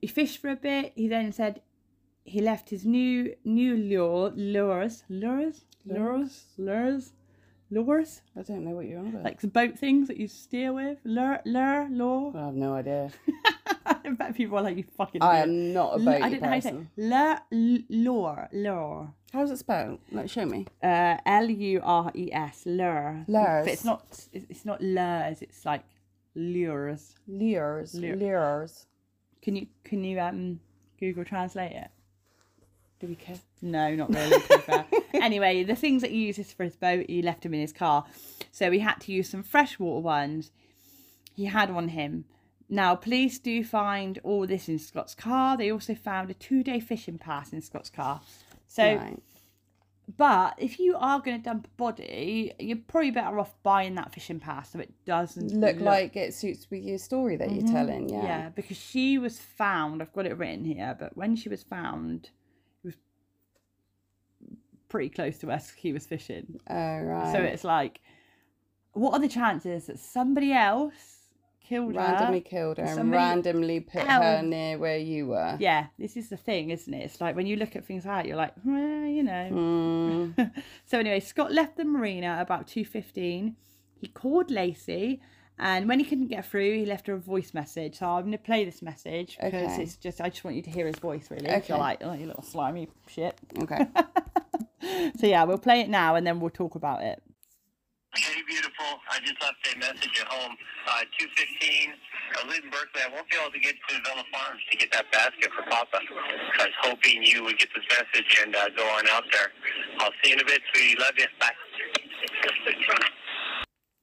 he fished for a bit. He then said he left his new new lure lures lures lures lures lures I don't know what you're on about. like the boat things that you steer with lure lure lure. I have no idea. I bet people are like you fucking. I am not a boaty I don't know how say person. it. lure lure lure. How's it spelled? Like, show me. Uh, L U R E S, lure. Lures. But it's not. It's it's not lures. It's like lures. Lures. Lure. Lures. Can you can you um Google Translate it? Do we care? No, not really. to be fair. anyway, the things that he uses for his boat, he left him in his car, so he had to use some freshwater ones. He had on him. Now, police do find all this in Scott's car. They also found a two-day fishing pass in Scott's car. So right. But if you are going to dump a body, you're probably better off buying that fishing pass so it doesn't Look like it suits with your story that you're telling. Yeah. Mm-hmm. Yeah, because she was found. I've got it written here, but when she was found, it was pretty close to where he was fishing. Oh right. So it's like, what are the chances that somebody else killed randomly her? killed her and randomly put her near where you were. Yeah, this is the thing, isn't it? It's like when you look at things like that, you're like, well, you know. Mm, so anyway, Scott left the marina about two fifteen. He called Laci, and when he couldn't get through, he left her a voice message. So I'm going to play this message because Okay. it's just I just want you to hear his voice really. Okay. You're like, oh, you little slimy shit. okay. So yeah, we'll play it now, and then we'll talk about it. Hey, beautiful. I just left a message at home. Uh, 215. I live in Berkeley. I won't be able to get to Vella Farms to get that basket for Papa. I was hoping you would get this message and uh, go on out there. I'll see you in a bit, sweetie. Love you. Bye.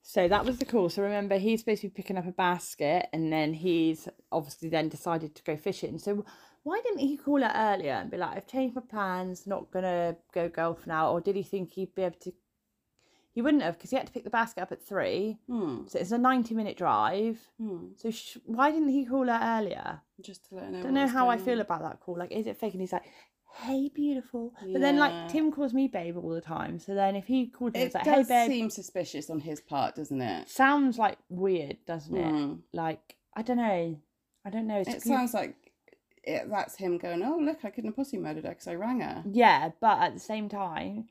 So that was the call. So remember, he's supposed to be picking up a basket, and then he's obviously then decided to go fishing. So why didn't he call her earlier and be like, "I've changed my plans, not gonna go golf now"? Or did he think he'd be able to? He wouldn't have because he had to pick the basket up at three. Hmm. So it's a ninety-minute drive. Hmm. So sh- why didn't he call her earlier? Just to let her know. I don't know how I feel about that call. Like, is it fake? And he's like, "Hey, beautiful," but then like Tim calls me babe all the time. So then if he called me, It it's like, does "Hey, babe," seem suspicious on his part, doesn't it? sounds like weird, doesn't it? Hmm. Like I don't know, I don't know. It It's- sounds like it, that's him going. Oh look, I couldn't have pussy murdered her because I rang her. yeah, but at the same time,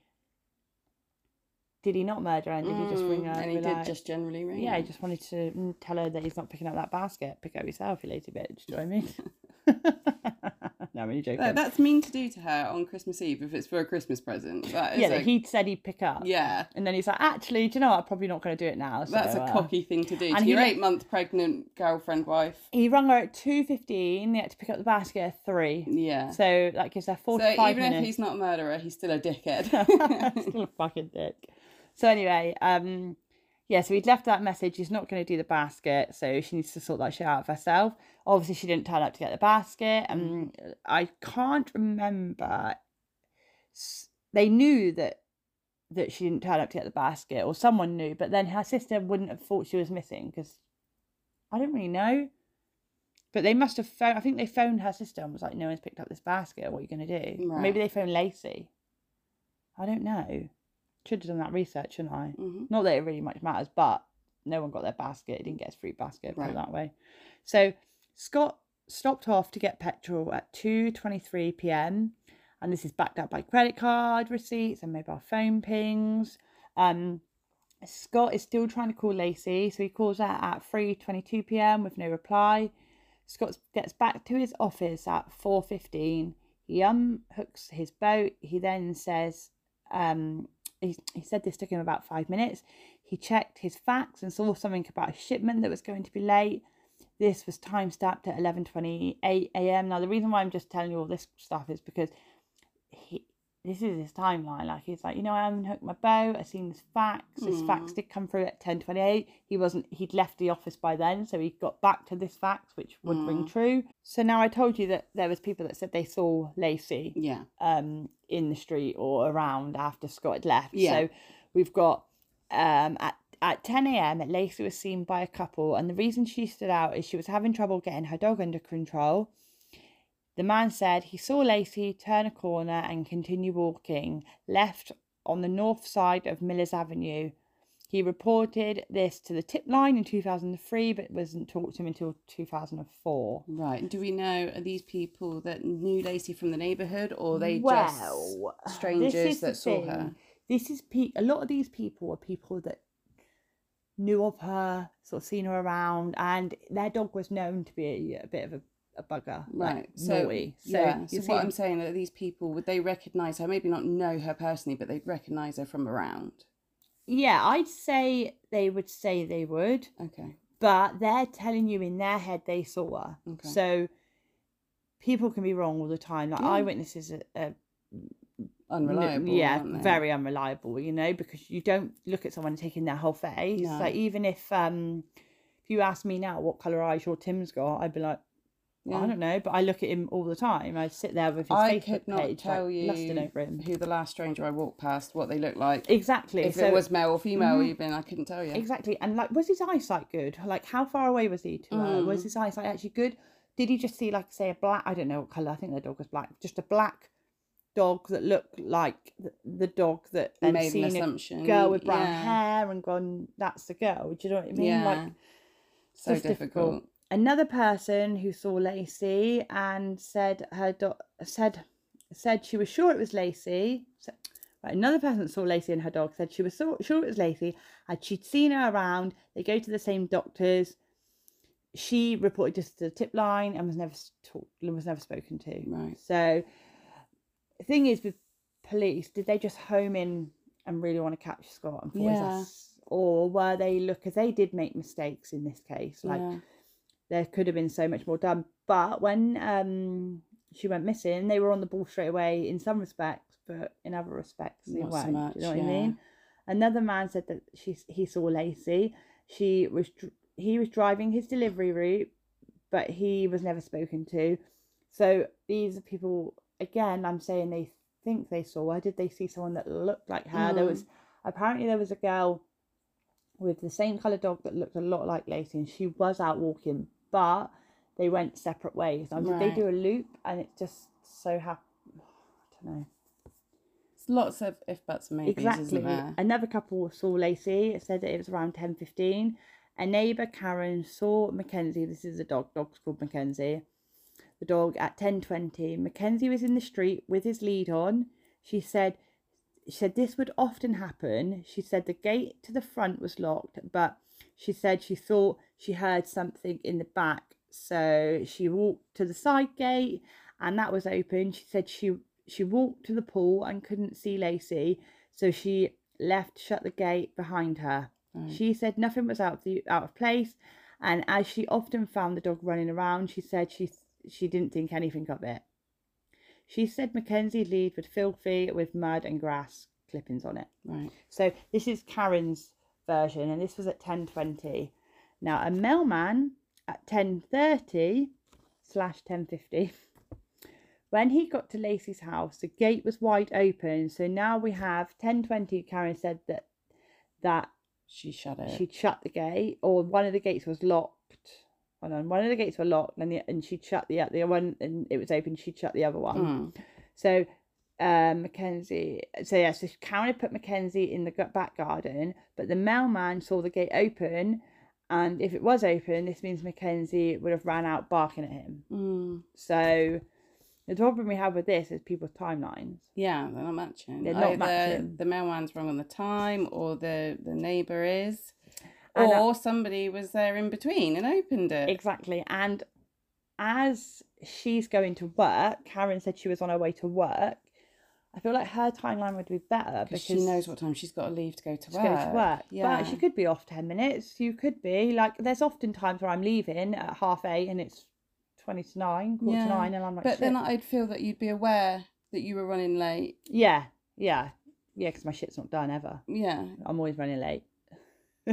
did he not murder her? And did he just ring her? Mm, and he did like- just generally ring. Yeah, her. he just wanted to mm, tell her that he's not picking up that basket. Pick up yourself, you lazy bitch. Do you know what I mean? no, I'm only joking. That- that's mean to do to her on Christmas Eve if it's for a Christmas present. That yeah, that he said he'd pick up. yeah. And then he's like, actually, do you know what? I'm probably not going to do it now. So, That's a uh, cocky thing to do and to your eight month pregnant girlfriend wife. He rung her at 2.15. They had to pick up the basket at 3. Yeah. So that gives her 45 minutes. So even minutes. if he's not a murderer, he's still a dickhead. He's still a fucking dick. So anyway, um, yeah, so he'd left that message. He's not going to do the basket, so she needs to sort that shit out of herself. Obviously, she didn't turn up to get the basket, and I can't remember. They knew that that she didn't turn up to get the basket, or someone knew, but then her sister wouldn't have thought she was missing because I don't really know. But they must have phoned. I think they phoned her sister and was like, "No one's picked up this basket. What are you going to do?" Or Maybe they phoned Laci. I don't know. Should have done that research, shouldn't I? Mhm. Not that it really much matters, but no one got their basket. He didn't get his free basket, put Right. that way. So Scott stopped off to get petrol at 2.23 p.m. And this is backed up by credit card receipts and mobile phone pings. Um, Scott is still trying to call Laci, so he calls her at 3.22 p.m. with no reply. Scott gets back to his office at 4.15. He unhooks his boat. He then says, um, he, he said this took him about five minutes. He checked his facts and saw something about a shipment that was going to be late. This was time stamped at 11.28 a.m. Now, the reason why I'm just telling you all this stuff is because this is his timeline. Like, he's like, you know, I unhooked my boat. I seen his facts. His fax did come through at 10.28. He wasn't, he'd left the office by then. So he got back to this fax, which would ring true. So now I told you that there was people that said they saw Laci Yeah. um in the street or around after Scott had left. Yeah. So we've got um at at 10 a.m. Laci was seen by a couple, and the reason she stood out is she was having trouble getting her dog under control. The man said he saw Laci turn a corner and continue walking left on the north side of Millers Avenue. He reported this to the tip line in 2003, but wasn't talked to him until 2004. Right. And do we know are these people that knew Laci from the neighbourhood or are they Well, just strangers this is the that saw thing. her? This is pe- a lot of these people are people that knew of her, sort of seen her around, and their dog was known to be a, a bit of a, a bugger, like, Right. so naughty. So, yeah. So see- what I'm saying that these people would they recognise her? Maybe not know her personally, but they'd recognise her from around. yeah, I'd say they would say they would, Okay. but they're telling you in their head they saw her. Okay. So people can be wrong all the time. Like Yeah. eyewitnesses are, are Unreliable. yeah, very unreliable, you know, because you don't look at someone taking their whole face. No. Like even if um if you ask me now what colour eyes your Tim's got, I'd be like, "Well, I don't know, but I look at him all the time. I sit there with his face. I Facebook could not page, tell like, you lusting over him. who the last stranger I walked past, what they looked like. Exactly. If so it was male or female, Mhm. even I couldn't tell you. exactly, and like, was his eyesight good? Like, how far away was he to her? Was Mm. his eyesight actually good? Did he just see like say a black? I don't know what colour. I think the dog was black. Just a black dog that looked like the, dog that then made an seen a assumption. girl with brown yeah. hair and gone, that's the girl. Do you know what I mean? Yeah. Like, so difficult. difficult. Another person who saw Laci and said her do- said said she was sure it was Laci. So, right, another person that saw Laci and her dog said she was so, sure it was Laci and she'd seen her around. They go to the same doctors. She reported just to the tip line and was never s- talk, was never spoken to. Right. So the thing is with police, did they just home in and really want to catch Scott and Yeah. that- or were they look because they did make mistakes in this case. Like yeah. There could have been so much more done. But when um she went missing, they were on the ball straight away in some respects, but in other respects they Not so much, you know what yeah. I mean? Another man said that she he saw Laci. She was he was driving his delivery route, but he was never spoken to. So these are people again. I'm saying they think they saw her. Did they see someone that looked like her? There Mm. was apparently there was a girl with the same colour dog that looked a lot like Laci, and she was out walking, but they went separate ways. Now, did they do a loop? And it just so happened. I don't know. It's lots of if buts and maybes, exactly. Another couple saw Laci. It said that it was around ten fifteen. A neighbour, Karen, saw McKenzie. This is a dog. Dog's called McKenzie. The dog at ten twenty. McKenzie was in the street with his lead on. She said. She said this would often happen. She said the gate to the front was locked, but she said she thought she heard something in the back. So she walked to the side gate and that was open. She said she she walked to the pool and couldn't see Laci, so she left shut the gate behind her. Right. She said nothing was out of the, out of place, and as she often found the dog running around, she said she she didn't think anything of it. She said McKenzie lead was filthy with mud and grass clippings on it. Right. So this is Karen's version, and this was at ten twenty. Now a mailman at ten thirty slash ten fifty. When he got to Laci's house, the gate was wide open. So now we have ten twenty. Karen said that that She shut it. she'd shut the gate, or one of the gates was locked. Hold on, one of the gates were locked, and the, and she'd shut the the one, and it was open. She'd shut the other one. Mm. So, um, McKenzie. So yeah, so Karen had put McKenzie in the back garden, but the mailman saw the gate open, and if it was open, this means McKenzie would have ran out barking at him. Mm. So, the problem we have with this is people's timelines. Yeah, they're not matching. They're not Either matching. The mailman's wrong on the time, or the the neighbour is, And I- or somebody was there in between and opened it. Exactly, and as she's going to work, Karen said she was on her way to work. I feel like her timeline would be better because she knows what time she's got to leave to go to work. go to work. Yeah, But she could be off 10 minutes. You could be. Like, there's often times where I'm leaving at half eight and it's 20 to nine, quarter Yeah, to nine, and I'm like, but then I'd feel that you'd be aware that you were running late. yeah, yeah, yeah, because my shit's not done ever. Yeah, I'm always running late.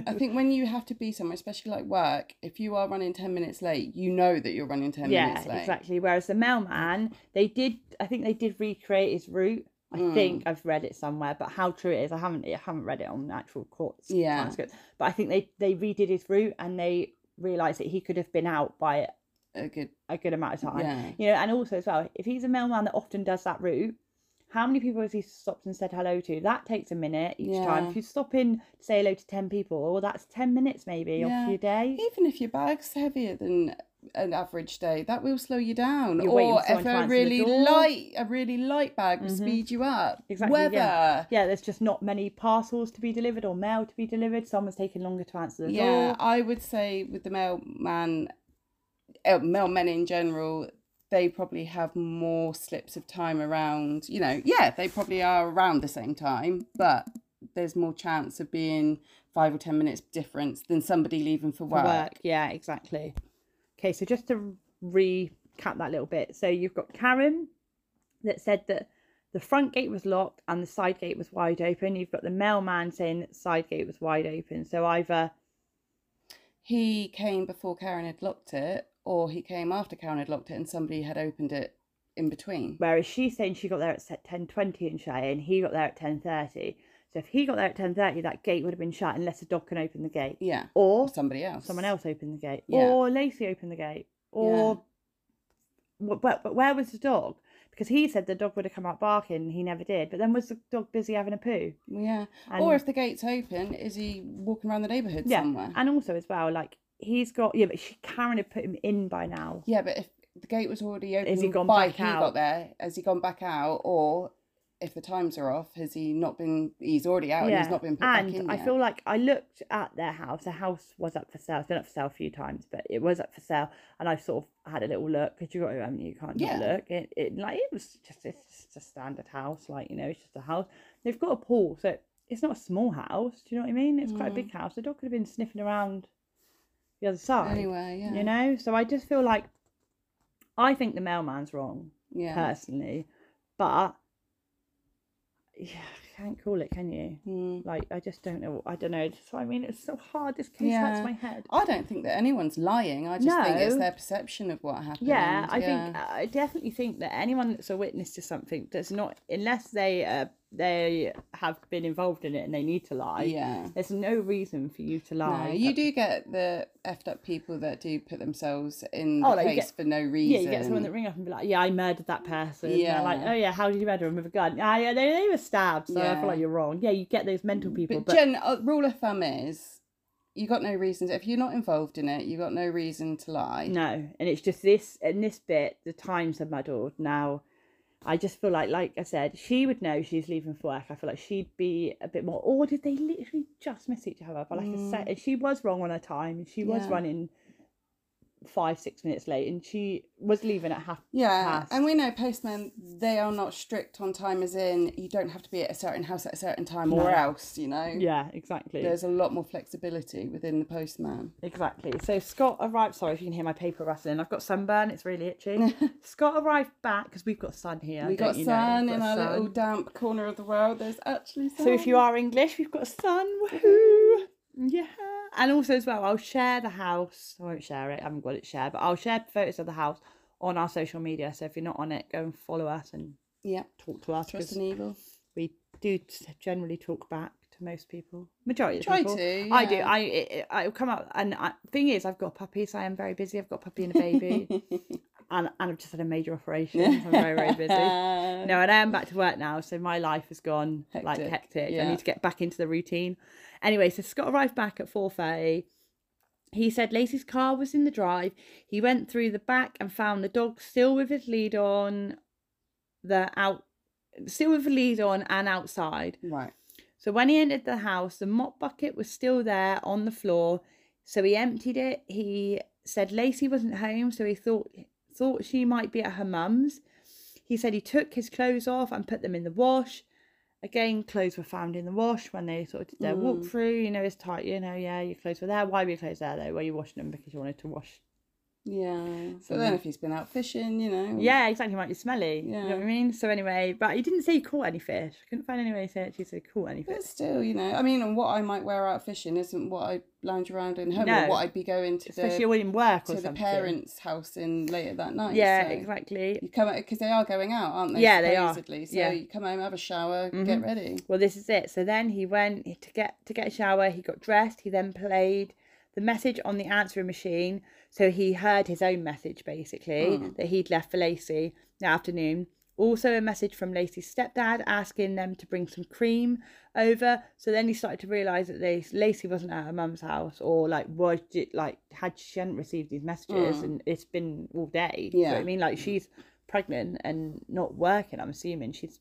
I think when you have to be somewhere, especially like work, if you are running ten minutes late, you know that you're running ten yeah, minutes late. Yeah, exactly. Whereas the mailman, they did, I think they did recreate his route. I Mm. think I've read it somewhere, but how true it is, I haven't. I haven't read it on the actual court Yeah. transcript. But I think they they redid his route and they realised that he could have been out by A good, a good amount of time. yeah, You know, and also as well, if he's a mailman that often does that route, how many people has he stopped and said hello to? That takes a minute each time. If you stop in to say hello to ten people, well, that's ten minutes maybe Yeah. off your day. even if your bag's heavier than an average day, that will slow you down. You're or if a really light, a really light bag will Mhm. speed you up. Exactly, Weather. yeah. Yeah, there's just not many parcels to be delivered or mail to be delivered. Someone's taking longer to answer the Yeah, door. I would say with the mailman, uh, mailmen in general, they probably have more slips of time around. You know, yeah, they probably are around the same time, but there's more chance of being five or ten minutes difference than somebody leaving for for work. work. Yeah, exactly. Okay, so just to recap that little bit. So you've got Karen that said that the front gate was locked and the side gate was wide open. You've got the mailman saying that the side gate was wide open. So either He came before Karen had locked it, or he came after Karen had locked it and somebody had opened it in between. whereas she's saying she got there at ten twenty in Cheyenne, he got there at ten thirty. So if he got there at ten thirty, that gate would have been shut unless a dog can open the gate, Yeah, or or somebody else. someone else opened the gate, Yeah. or Laci opened the gate, or but, but but where was the dog? Because he said the dog would have come out barking, and he never did. But then was the dog busy having a poo? Yeah. And, or if the gate's open, is he walking around the neighbourhood yeah, somewhere? and also as well, like he's got yeah, but she, Karen had put him in by now. Yeah, but if the gate was already open Has he gone by back he out? got there, has he gone back out? Or if the times are off, has he not been? He's already out and he's not been put and back in I yet. feel like I looked at their house. The house was up for sale. It's been up for sale a few times, but it was up for sale, and I sort of had a little look because you got to, I mean, you can't Yeah. not look. It, it like it was just it's just a standard house, like you know, it's just a house. They've got a pool, so it's not a small house. Do you know what I mean? It's quite a Mm. big house. The dog could have been sniffing around the other side. anyway, yeah, You know, so I just feel like I think the mailman's wrong yeah. personally, but yeah, I can't call it, can you? Hmm. Like I just don't know. I don't know. So I mean, it's so hard. This case hurts Yeah. my head. I don't think that anyone's lying. I just think it's their perception of what happened. Yeah, I yeah. think I definitely think that anyone that's a witness to something does not, unless they uh, they have been involved in it and they need to lie. Yeah. There's no reason for you to lie. No, you do get the effed up people that do put themselves in the Oh, like you case get- for no reason. Yeah, you get someone that ring up and be like, "Yeah, I murdered that person." Yeah. Yeah. like, "Oh yeah, how did you murder him with a gun?" Ah, yeah, they, they were stabbed. So I feel like you're wrong. Yeah, you get those mental people, But, but, Jen, uh, rule of thumb is you got no reason. To, if you're not involved in it, you got no reason to lie. No, and it's just this in this bit the times are muddled now. I just feel like, like I said, she would know she's leaving for work. I feel like she'd be a bit more. Or did they literally just miss each other? But like I said, she was wrong on her time. She was Mm. Yeah. running five six minutes late, and she was leaving at half. Yeah, past. and we know postmen they are not strict on time, as in you don't have to be at a certain house at a certain time, or else you know. Yeah, exactly. There's a lot more flexibility within the postman. Exactly. So Scott arrived. Sorry if you can hear my paper rustling. I've got sunburn. It's really itchy. Scott arrived back because we've got sun here. we got know? sun in got our sun. little damp corner of the world. There's actually sun. So if you are English, we've got sun. Woohoo! Yeah. And also as well, I'll share the house. I won't share it. I haven't got it shared, but I'll share photos of the house on our social media. So if you're not on it, go and follow us and yeah, talk to us. trust and evil. we do generally talk back to most people. Majority of Try people. to. I do. yeah. I it, I come up and I, thing is, I've got a puppy, so I am very busy. I've got a puppy and a baby, and and I've just had a major operation. so I'm very very busy. No, and I am back to work now, so my life has gone like Hectic, hectic. I need to get back into the routine. Anyway, so Scott arrived back at four thirty. He said Laci's car was in the drive. He went through the back and found the dog still with his lead on, the out, still with the lead on and outside. Right. So when he entered the house, the mop bucket was still there on the floor. So he emptied it. He said Laci wasn't home, so he thought thought she might be at her mum's. He said he took his clothes off and put them in the wash. Again, clothes were found in the wash when they sort of did their mm. walkthrough. You know, it's tight. You know, yeah, your clothes were there. Why were your clothes there though? Were you washing them because you wanted to wash? Yeah. So then, if he's been out fishing, you know. Yeah, exactly. Might be smelly. Yeah. You know what I mean? So anyway, but he didn't say he caught any fish. I couldn't find any way to say actually say caught any fish. But still, you know, I mean, what I might wear out fishing isn't what I lounge around in home No. or what I'd be going to Especially the when in work or to the parents' house in later that night. Yeah, so exactly. You come because they are going out, aren't they? Yeah, they are. So Yeah. you come home, have a shower, get mm-hmm. ready. Well, this is it. So then he went to get to get a shower. He got dressed. He then played the message on the answering machine. So he heard his own message basically hmm. that he'd left for Laci that afternoon. Also, a message from Laci's stepdad asking them to bring some cream over. So then he started to realise that Laci wasn't at her mum's house, or like was it like had she hadn't received these messages, hmm. and it's been all day. You know what I mean, like she's pregnant and not working. I'm assuming she's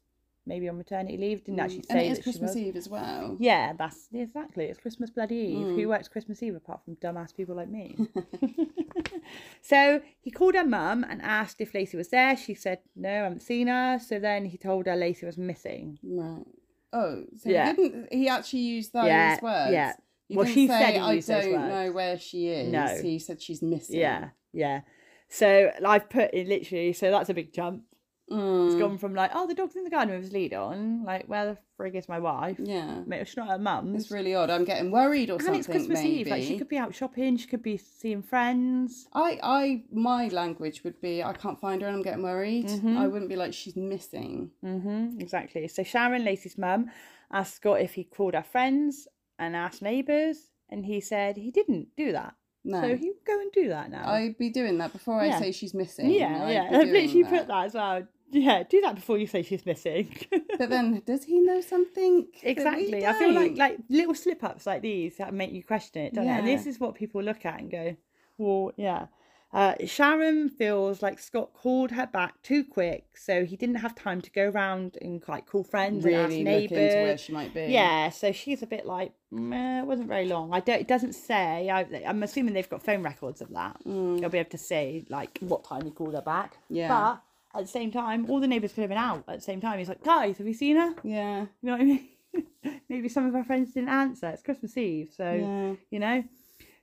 maybe on maternity leave. Didn't actually And say it is Christmas. Eve as well. Yeah, that's exactly. It's Christmas bloody Eve. Mm. Who works Christmas Eve apart from dumbass people like me? so he called her mum and asked if Laci was there. She said no, I haven't seen her. So then he told her Laci was missing. Right. Oh, so Yeah. he didn't he actually used those Yeah, words? yeah. He Well, she say, said I don't words." know where she is. No. He said she's missing. Yeah, yeah. So I've put in literally. So that's a big jump. Mm, It's gone from like, oh, the dog's in the garden with his lead on. Like, where the frig is my wife? yeah. Mate, She's not her mum's. It's really odd. I'm getting worried or and something. it's Christmas maybe. Eve. Like she could be out shopping. She could be seeing friends. I, I, my language would be, I can't find her and I'm getting worried. Mm-hmm. I wouldn't be like, she's missing. Mm-hmm, exactly. So Sharon, Laci's mum, asked Scott if he called her friends and asked neighbours, and he said he didn't do that. No. So he go and do that now. I'd be doing that before Yeah. I say she's missing. yeah, I'd yeah. I've literally put that as well. Yeah, do that before you say she's missing. But then, does he know something? exactly. I feel like like little slip ups like these that make you question it, don't it? And this is what people look at and go, well, yeah. Uh, Sharon feels like Scott called her back too quick, so he didn't have time to go around and like call friends and ask really neighbours. where she might be. Yeah, so she's a bit like, meh, it wasn't very long. I don't. It doesn't say. I, I'm assuming they've got phone records of that. They'll be able to say like what time he called her back. Yeah. But at the same time, all the neighbours could have been out at the same time. He's like, guys, have you seen her? Yeah. You know what I mean? Maybe some of our friends didn't answer. It's Christmas Eve, so Yeah. you know.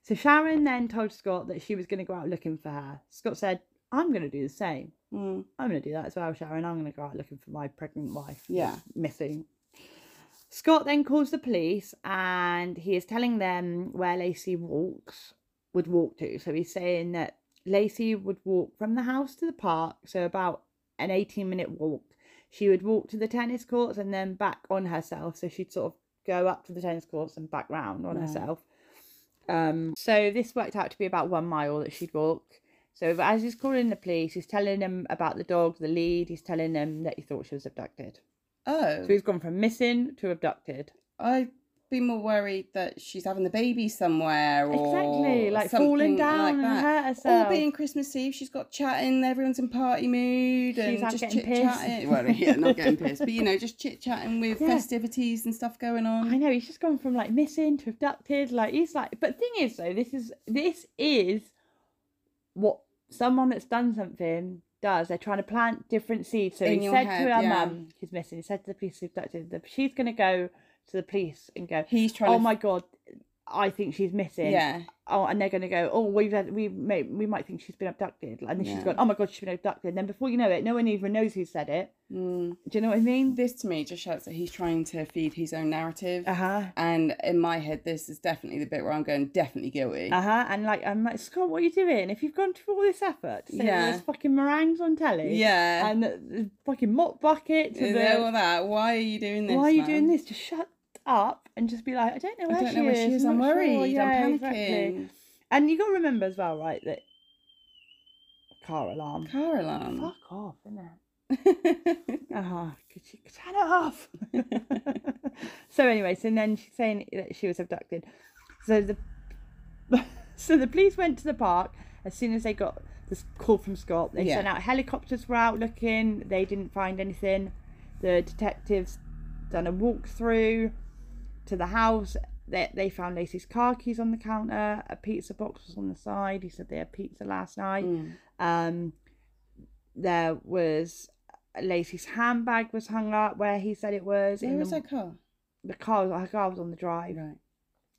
So Sharon then told Scott that she was going to go out looking for her. Scott said, "I'm going to do the same. Mm. I'm going to do that as well, Sharon. I'm going to go out looking for my pregnant wife. Yeah. missing." Scott then calls the police and he is telling them where Laci walks would walk to. So he's saying that Laci would walk from the house to the park, so about an 18 minute walk. She would walk to the tennis courts and then back on herself. So she'd sort of go up to the tennis courts and back round on Right. herself. Um, so this worked out to be about one mile that she'd walk. So as he's calling the police, he's telling them about the dog, the lead. He's telling them that he thought she was abducted. Oh, So he's gone from missing to abducted. I'd be more worried that she's having the baby somewhere or Exactly, like falling down like and hurt herself. Or being Christmas Eve, she's got chatting, everyone's in party mood and She's out just chit chatting. Well, yeah, not getting pissed, but you know, just chit chatting with Yeah. festivities and stuff going on. I know he's just gone from like missing to abducted. Like he's like, but thing is though, this is this is what someone that's done something does. They're trying to plant different seeds. So In he said head, to her yeah. mum, she's missing. He said to the police who abducted her, she's going to go to the police and go, He's trying oh to. my god, I think she's missing. Yeah. Oh, and they're going to go, oh, we've had, we may, we might think she's been abducted. And then she's Yeah. gone, oh my god, she's been abducted. And then before you know it, no one even knows who said it. Mm. Do you know what I mean? This to me just shows that he's trying to feed his own narrative. Uh huh. And in my head, this is definitely the bit where I'm going, definitely guilty. Uh huh. And like, I'm like, Scott, what are you doing? If you've gone through all this effort to Yeah. there's fucking meringues on telly, yeah. and the, fucking mop bucket, to You the, know all that. Why are you doing this? why are you man? doing this? Just shut up and just be like, I don't know I where don't she know where is. she is. I'm I'm not sure." worried. Yeah, I'm exactly. panicking. And you got to remember as well, right, that car alarm. Car alarm. Fuck off, isn't it? Oh, could you turn it off? so anyway, so then she's saying that she was abducted. So the so the police went to the park as soon as they got this call from Scott. They Yeah. sent out helicopters were out looking. They didn't find anything. The detectives done a walkthrough to the house. They, they found Laci's car keys on the counter. A pizza box was on the side. He said they had pizza last night. Mm. Um, there was Laci's handbag was hung up where he said it was. Where in was the, her car? the car, her car was on the drive. Right.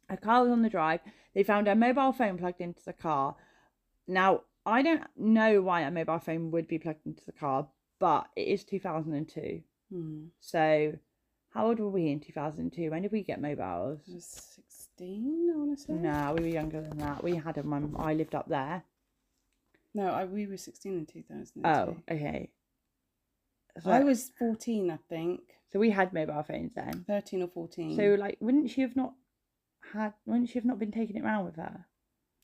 Her car was on the drive. They found her mobile phone plugged into the car. Now, I don't know why a mobile phone would be plugged into the car, but it is 2002. Hmm. So, how old were we in 2002? When did we get mobiles? I was 16, I want to say. No, we were younger than that. We had them when I lived up there. No, I, we were 16 in 2002. Oh, okay. So, I was 14, I think. so we had mobile phones then. 13 or 14. So like, wouldn't she have not had? Wouldn't she have not been taking it around with her?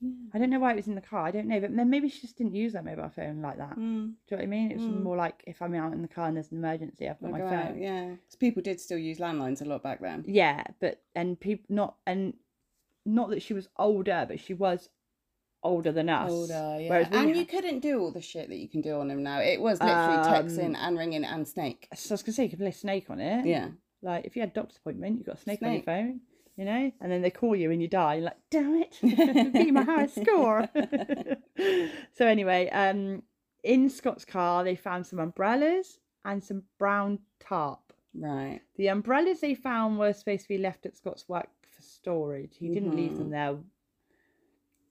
Yeah. I don't know why it was in the car. I don't know, but then maybe she just didn't use her mobile phone like that. Mm. Do you know what I mean? It was Mm. more like if I'm out in the car and there's an emergency, I've got I'll my go phone. out, yeah. Because people did still use landlines a lot back then. Yeah, but and people not and not that she was older, but she was older than us. Older, yeah. And you couldn't do all the shit that you can do on them now. It was literally Um, texting and ringing and snake. So I was gonna say you could play Snake on it. Yeah. Like if you had a doctor's appointment, you got a Snake, on your phone, you know, and then they call you and you die. You're like, damn it, beat my highest score. so anyway, um, in Scott's car they found some umbrellas and some brown tarp. Right. The umbrellas they found were supposed to be left at Scott's work for storage. He didn't leave them Mhm. there.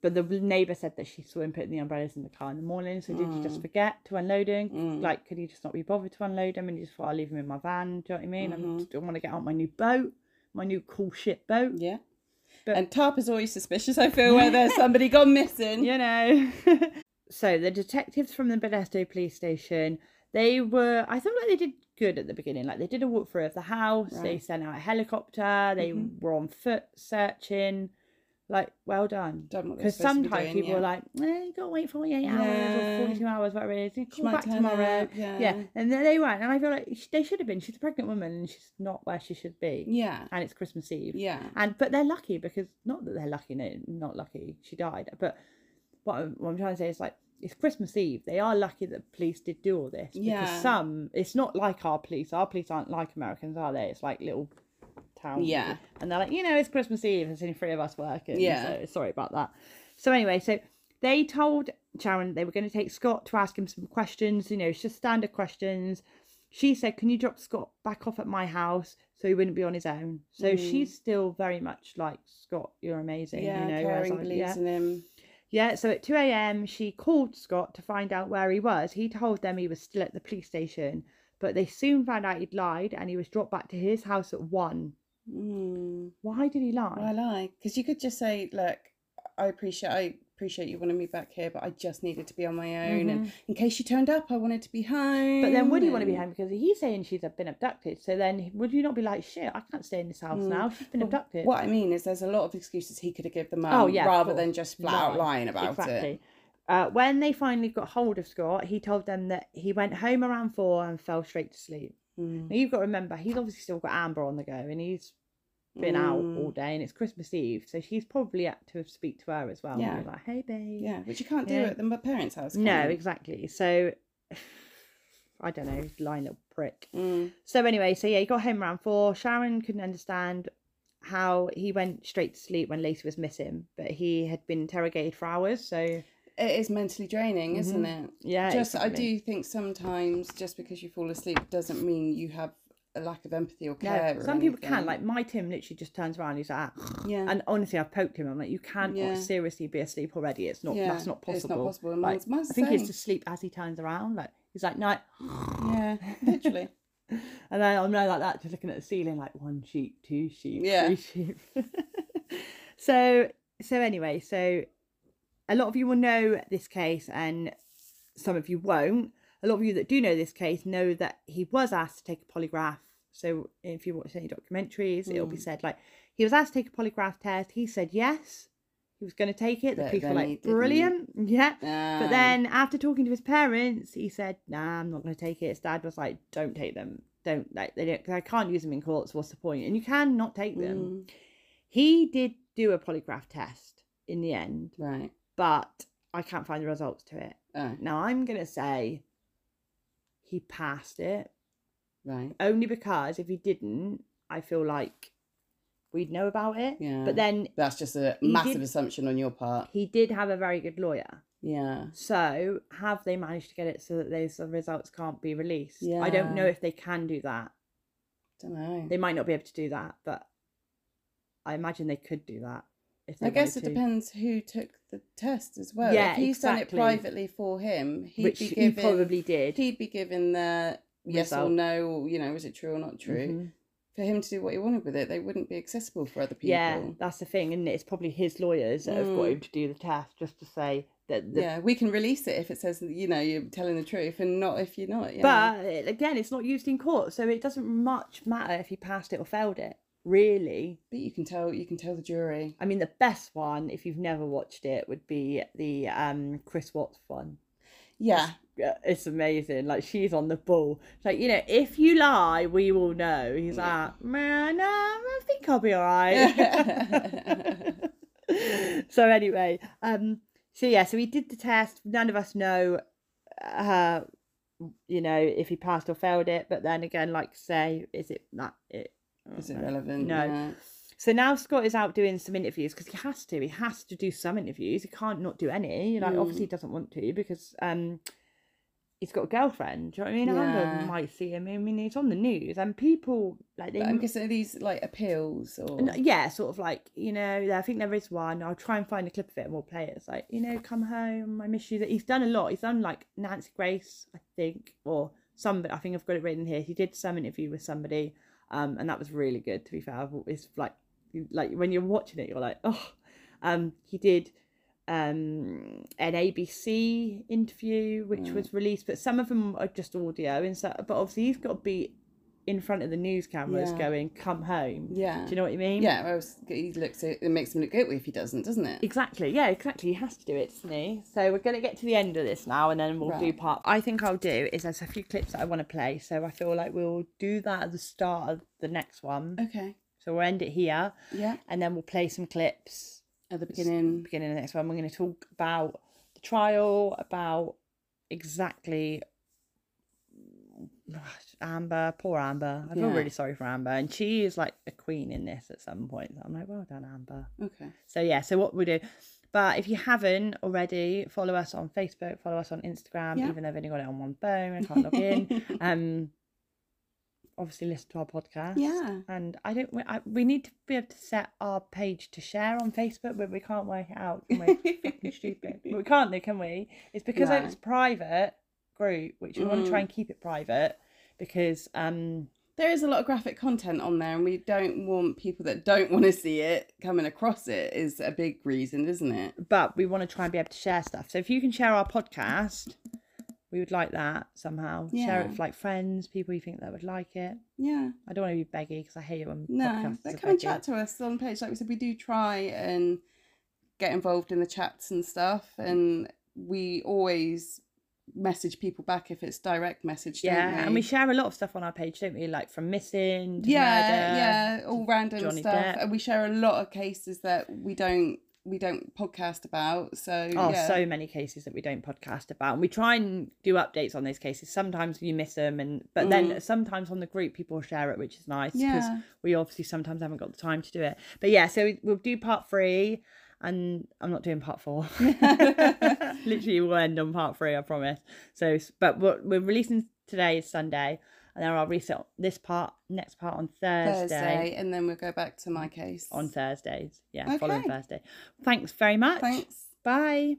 But the neighbour said that she saw him putting the umbrellas in the car in the morning. So did he just Mm. forget to unload them? Mm. Like, could he just not be bothered to unload them? And he just thought, I'll leave them in my van. Do you know what I mean? I Mhm. just don't want to get out my new boat, my new cool shit boat. Yeah. But- and TARP is always suspicious, I feel, where there's somebody gone missing. You know. so the detectives from the Modesto police station, they were, I thought like they did good at the beginning. Like they did a walkthrough of the house. They sent out a helicopter. They Mhm. were on foot searching. Like, well done. Done what they're Because be sometimes doing, people yeah. are like, eh, you got to wait 48 hours Yeah. or 42 hours, whatever it is. She back tomorrow. yeah. Yeah. And then they weren't. And I feel like they should have been. She's a pregnant woman and she's not where she should be. Yeah. And it's Christmas Eve. Yeah. And but they're lucky because not that they're lucky, no, not lucky. She died. But what I'm, what I'm trying to say is like it's Christmas Eve. They are lucky that police did do all this. Because Yeah. some, it's not like our police. Our police aren't like Americans, are they? It's like little towns. Yeah. And they're like, you know, it's Christmas Eve. There's only three of us working. Yeah. So sorry about that. So anyway, so they told Sharon they were going to take Scott to ask him some questions. You know, just standard questions. She said, "Can you drop Scott back off at my house so he wouldn't be on his own?" So Mm. she's still very much like Scott. You're amazing. Yeah, you know, caring, believes yeah. in him. Yeah, so at 2 a.m., she called Scott to find out where he was. He told them he was still at the police station, but they soon found out he'd lied and he was dropped back to his house at 1. Mm. Why did he lie? Well, I like because you could just say, "Look, I appreciate, I appreciate you wanting me back here, but I just needed to be on my own, and in case you turned up, I wanted to be home." Mm-hmm. But then would you want to be home because he's saying she's been abducted? So then would you not be like, shit, I can't stay in this house Mm. now. She's been Well, abducted. What I mean is, there's a lot of excuses he could have given the mum, Oh, yeah, rather than just flat out lying about exactly. it. Uh, when they finally got hold of Scott, he told them that he went home around four and fell straight to sleep. Mm. Now you've got to remember, he's obviously still got Amber on the go, and he's been out Mm. all day, and it's Christmas Eve, so she's probably had to speak to her as well. Yeah. like, hey, babe. Yeah, which you can't do at the parents' house. No, you? exactly. So I don't know, lying little prick. Mm. So anyway, so yeah, he got home around four. Sharon couldn't understand how he went straight to sleep when Laci was missing, but he had been interrogated for hours. So it is mentally draining, isn't it? Mm-hmm. Yeah, Just I do think sometimes just because you fall asleep doesn't mean you have a lack of empathy or No, care. or some people can. Like my Tim literally just turns around. He's like, ah. Yeah. and honestly, I've poked him. I'm like, you can't Yeah. seriously be asleep already. It's not. Yeah, that's not possible. it's not possible, and Like, I think he's same. asleep as he turns around. Like he's like, night. yeah, literally. And then I'm like that, just looking at the ceiling, like one sheep, two sheep, Yeah. three sheep. so, so anyway, so a lot of you will know this case, and some of you won't. A lot of you that do know this case know that he was asked to take a polygraph. So, if you watch any documentaries, it'll be Mm. said like he was asked to take a polygraph test. He said yes, he was going to take it. The But police were like, brilliant, yeah. But Um, then after talking to his parents, he said, "Nah, I'm not going to take it." His dad was like, "Don't take them. Don't like they don't. I can't use them in courts. What's the point?" And you can not take them. mm, He did do a polygraph test in the end, right. But I can't find the results to it. Oh, Now I'm going to say he passed it right. only because if he didn't, I feel like we'd know about it. Yeah. But then That's just a massive did- assumption on your part. he did have a very good lawyer. Yeah. So, have they managed to get it so that those results can't be released? Yeah. I don't know if they can do that. Don't know. They might not be able to do that, but I imagine they could do that. I guess it to. depends who took the test as well. Yeah, if he's done it privately for him, he'd Which be he given. probably did. He'd be given the yes or no. Or, you know, is it true or not true? Mhm. For him to do what he wanted with it, they wouldn't be accessible for other people. Yeah, that's the thing, and it's probably his lawyers that have got Mm. him to do the test just to say that. The, yeah, we can release it if it says you know you're telling the truth, and not if you're not. Yeah. But uh, again, it's not used in court, so it doesn't much matter if he passed it or failed it. Really, but you can tell you can tell the jury. I mean, the best one, if you've never watched it, would be the um Chris Watts one. Yeah, Yeah, it's amazing. Like she's on the ball. Like you know, if you lie, we will know. He's like, man, I think I'll be all right. so anyway, um, so yeah, so he did the test. None of us know, uh, you know, if he passed or failed it. But then again, like say, is it that it? Is it no. relevant? No. Yeah. So now Scott is out doing some interviews because he has to. He has to do some interviews. He can't not do any. Like Mm. obviously he doesn't want to because um he's got a girlfriend. Do you know what I mean? Yeah. Amanda might see him. I mean, he's on the news and people like they. I'm guessing these like appeals or yeah, sort of like you know. I think there is one. I'll try and find a clip of it and we'll play it. It's like you know, come home. I miss you. That he's done a lot. He's done like Nancy Grace, I think, or somebody. I think I've got it written here. He did some interview with somebody, um, and that was really good. To be fair, it's like like when you're watching it, you're like, oh. Um, he did um an ABC interview which Mm. was released, but some of them are just audio. And so, but obviously he's got to be in front of the news cameras, Yeah. going, "Come home." yeah Do you know what I mean? yeah. Well, he looks it makes him look good if he doesn't, doesn't it? Exactly. Yeah, exactly. He has to do it, doesn't he? So we're going to get to the end of this now and then we'll do part. I think I'll do is there's a few clips that I want to play. So I feel like we'll do that at the start of the next one. Okay. So we'll end it here Yeah. and then we'll play some clips. At the beginning. Beginning of the next one, we're going to talk about the trial, about exactly Amber, poor Amber. I feel Yeah. really sorry for Amber. And she is like a queen in this at some point. I'm like, well done, Amber. Okay. So yeah, so what we do. But if you haven't already, follow us on Facebook, follow us on Instagram, Yeah. even though I've only got it on one phone, I can't log in. Um obviously listen to our podcast. Yeah. And I don't we, I, we need to be able to set our page to share on Facebook, but we can't work it out. We? Fucking stupid. But we can't though, can we? It's because No. it's private group, which we want to try Mm. and keep it private because um There is a lot of graphic content on there, and we don't want people that don't want to see it coming across it. Is a big reason, isn't it? but we want to try and be able to share stuff. So if you can share our podcast, we would like that somehow. Share it with like friends, people you think that would like it. Yeah. I don't want to be beggy because I hate it when No, but come and chat to us on page. Like we said, we do try and get involved in the chats and stuff, and we always message people back if it's direct message. Yeah, we? and we share a lot of stuff on our page, don't we? Like from missing, to yeah, murder, yeah, all random Johnny stuff, Depp. and we share a lot of cases that we don't we don't podcast about. So Oh, yeah. so many cases that we don't podcast about, and we try and do updates on those cases. Sometimes you miss them, and but then sometimes on the group people share it, which is nice because Mm. Yeah. we obviously sometimes haven't got the time to do it. But yeah, so we- we'll do part three, and I'm not doing part four. Literally, we'll end on part three, I promise. So, but what we're releasing today is Sunday, and then I'll release this part, next part on Thursday. Thursday, and then we'll go back to my case On Thursdays, yeah, following Thursday. Thanks very much. Thanks. Bye.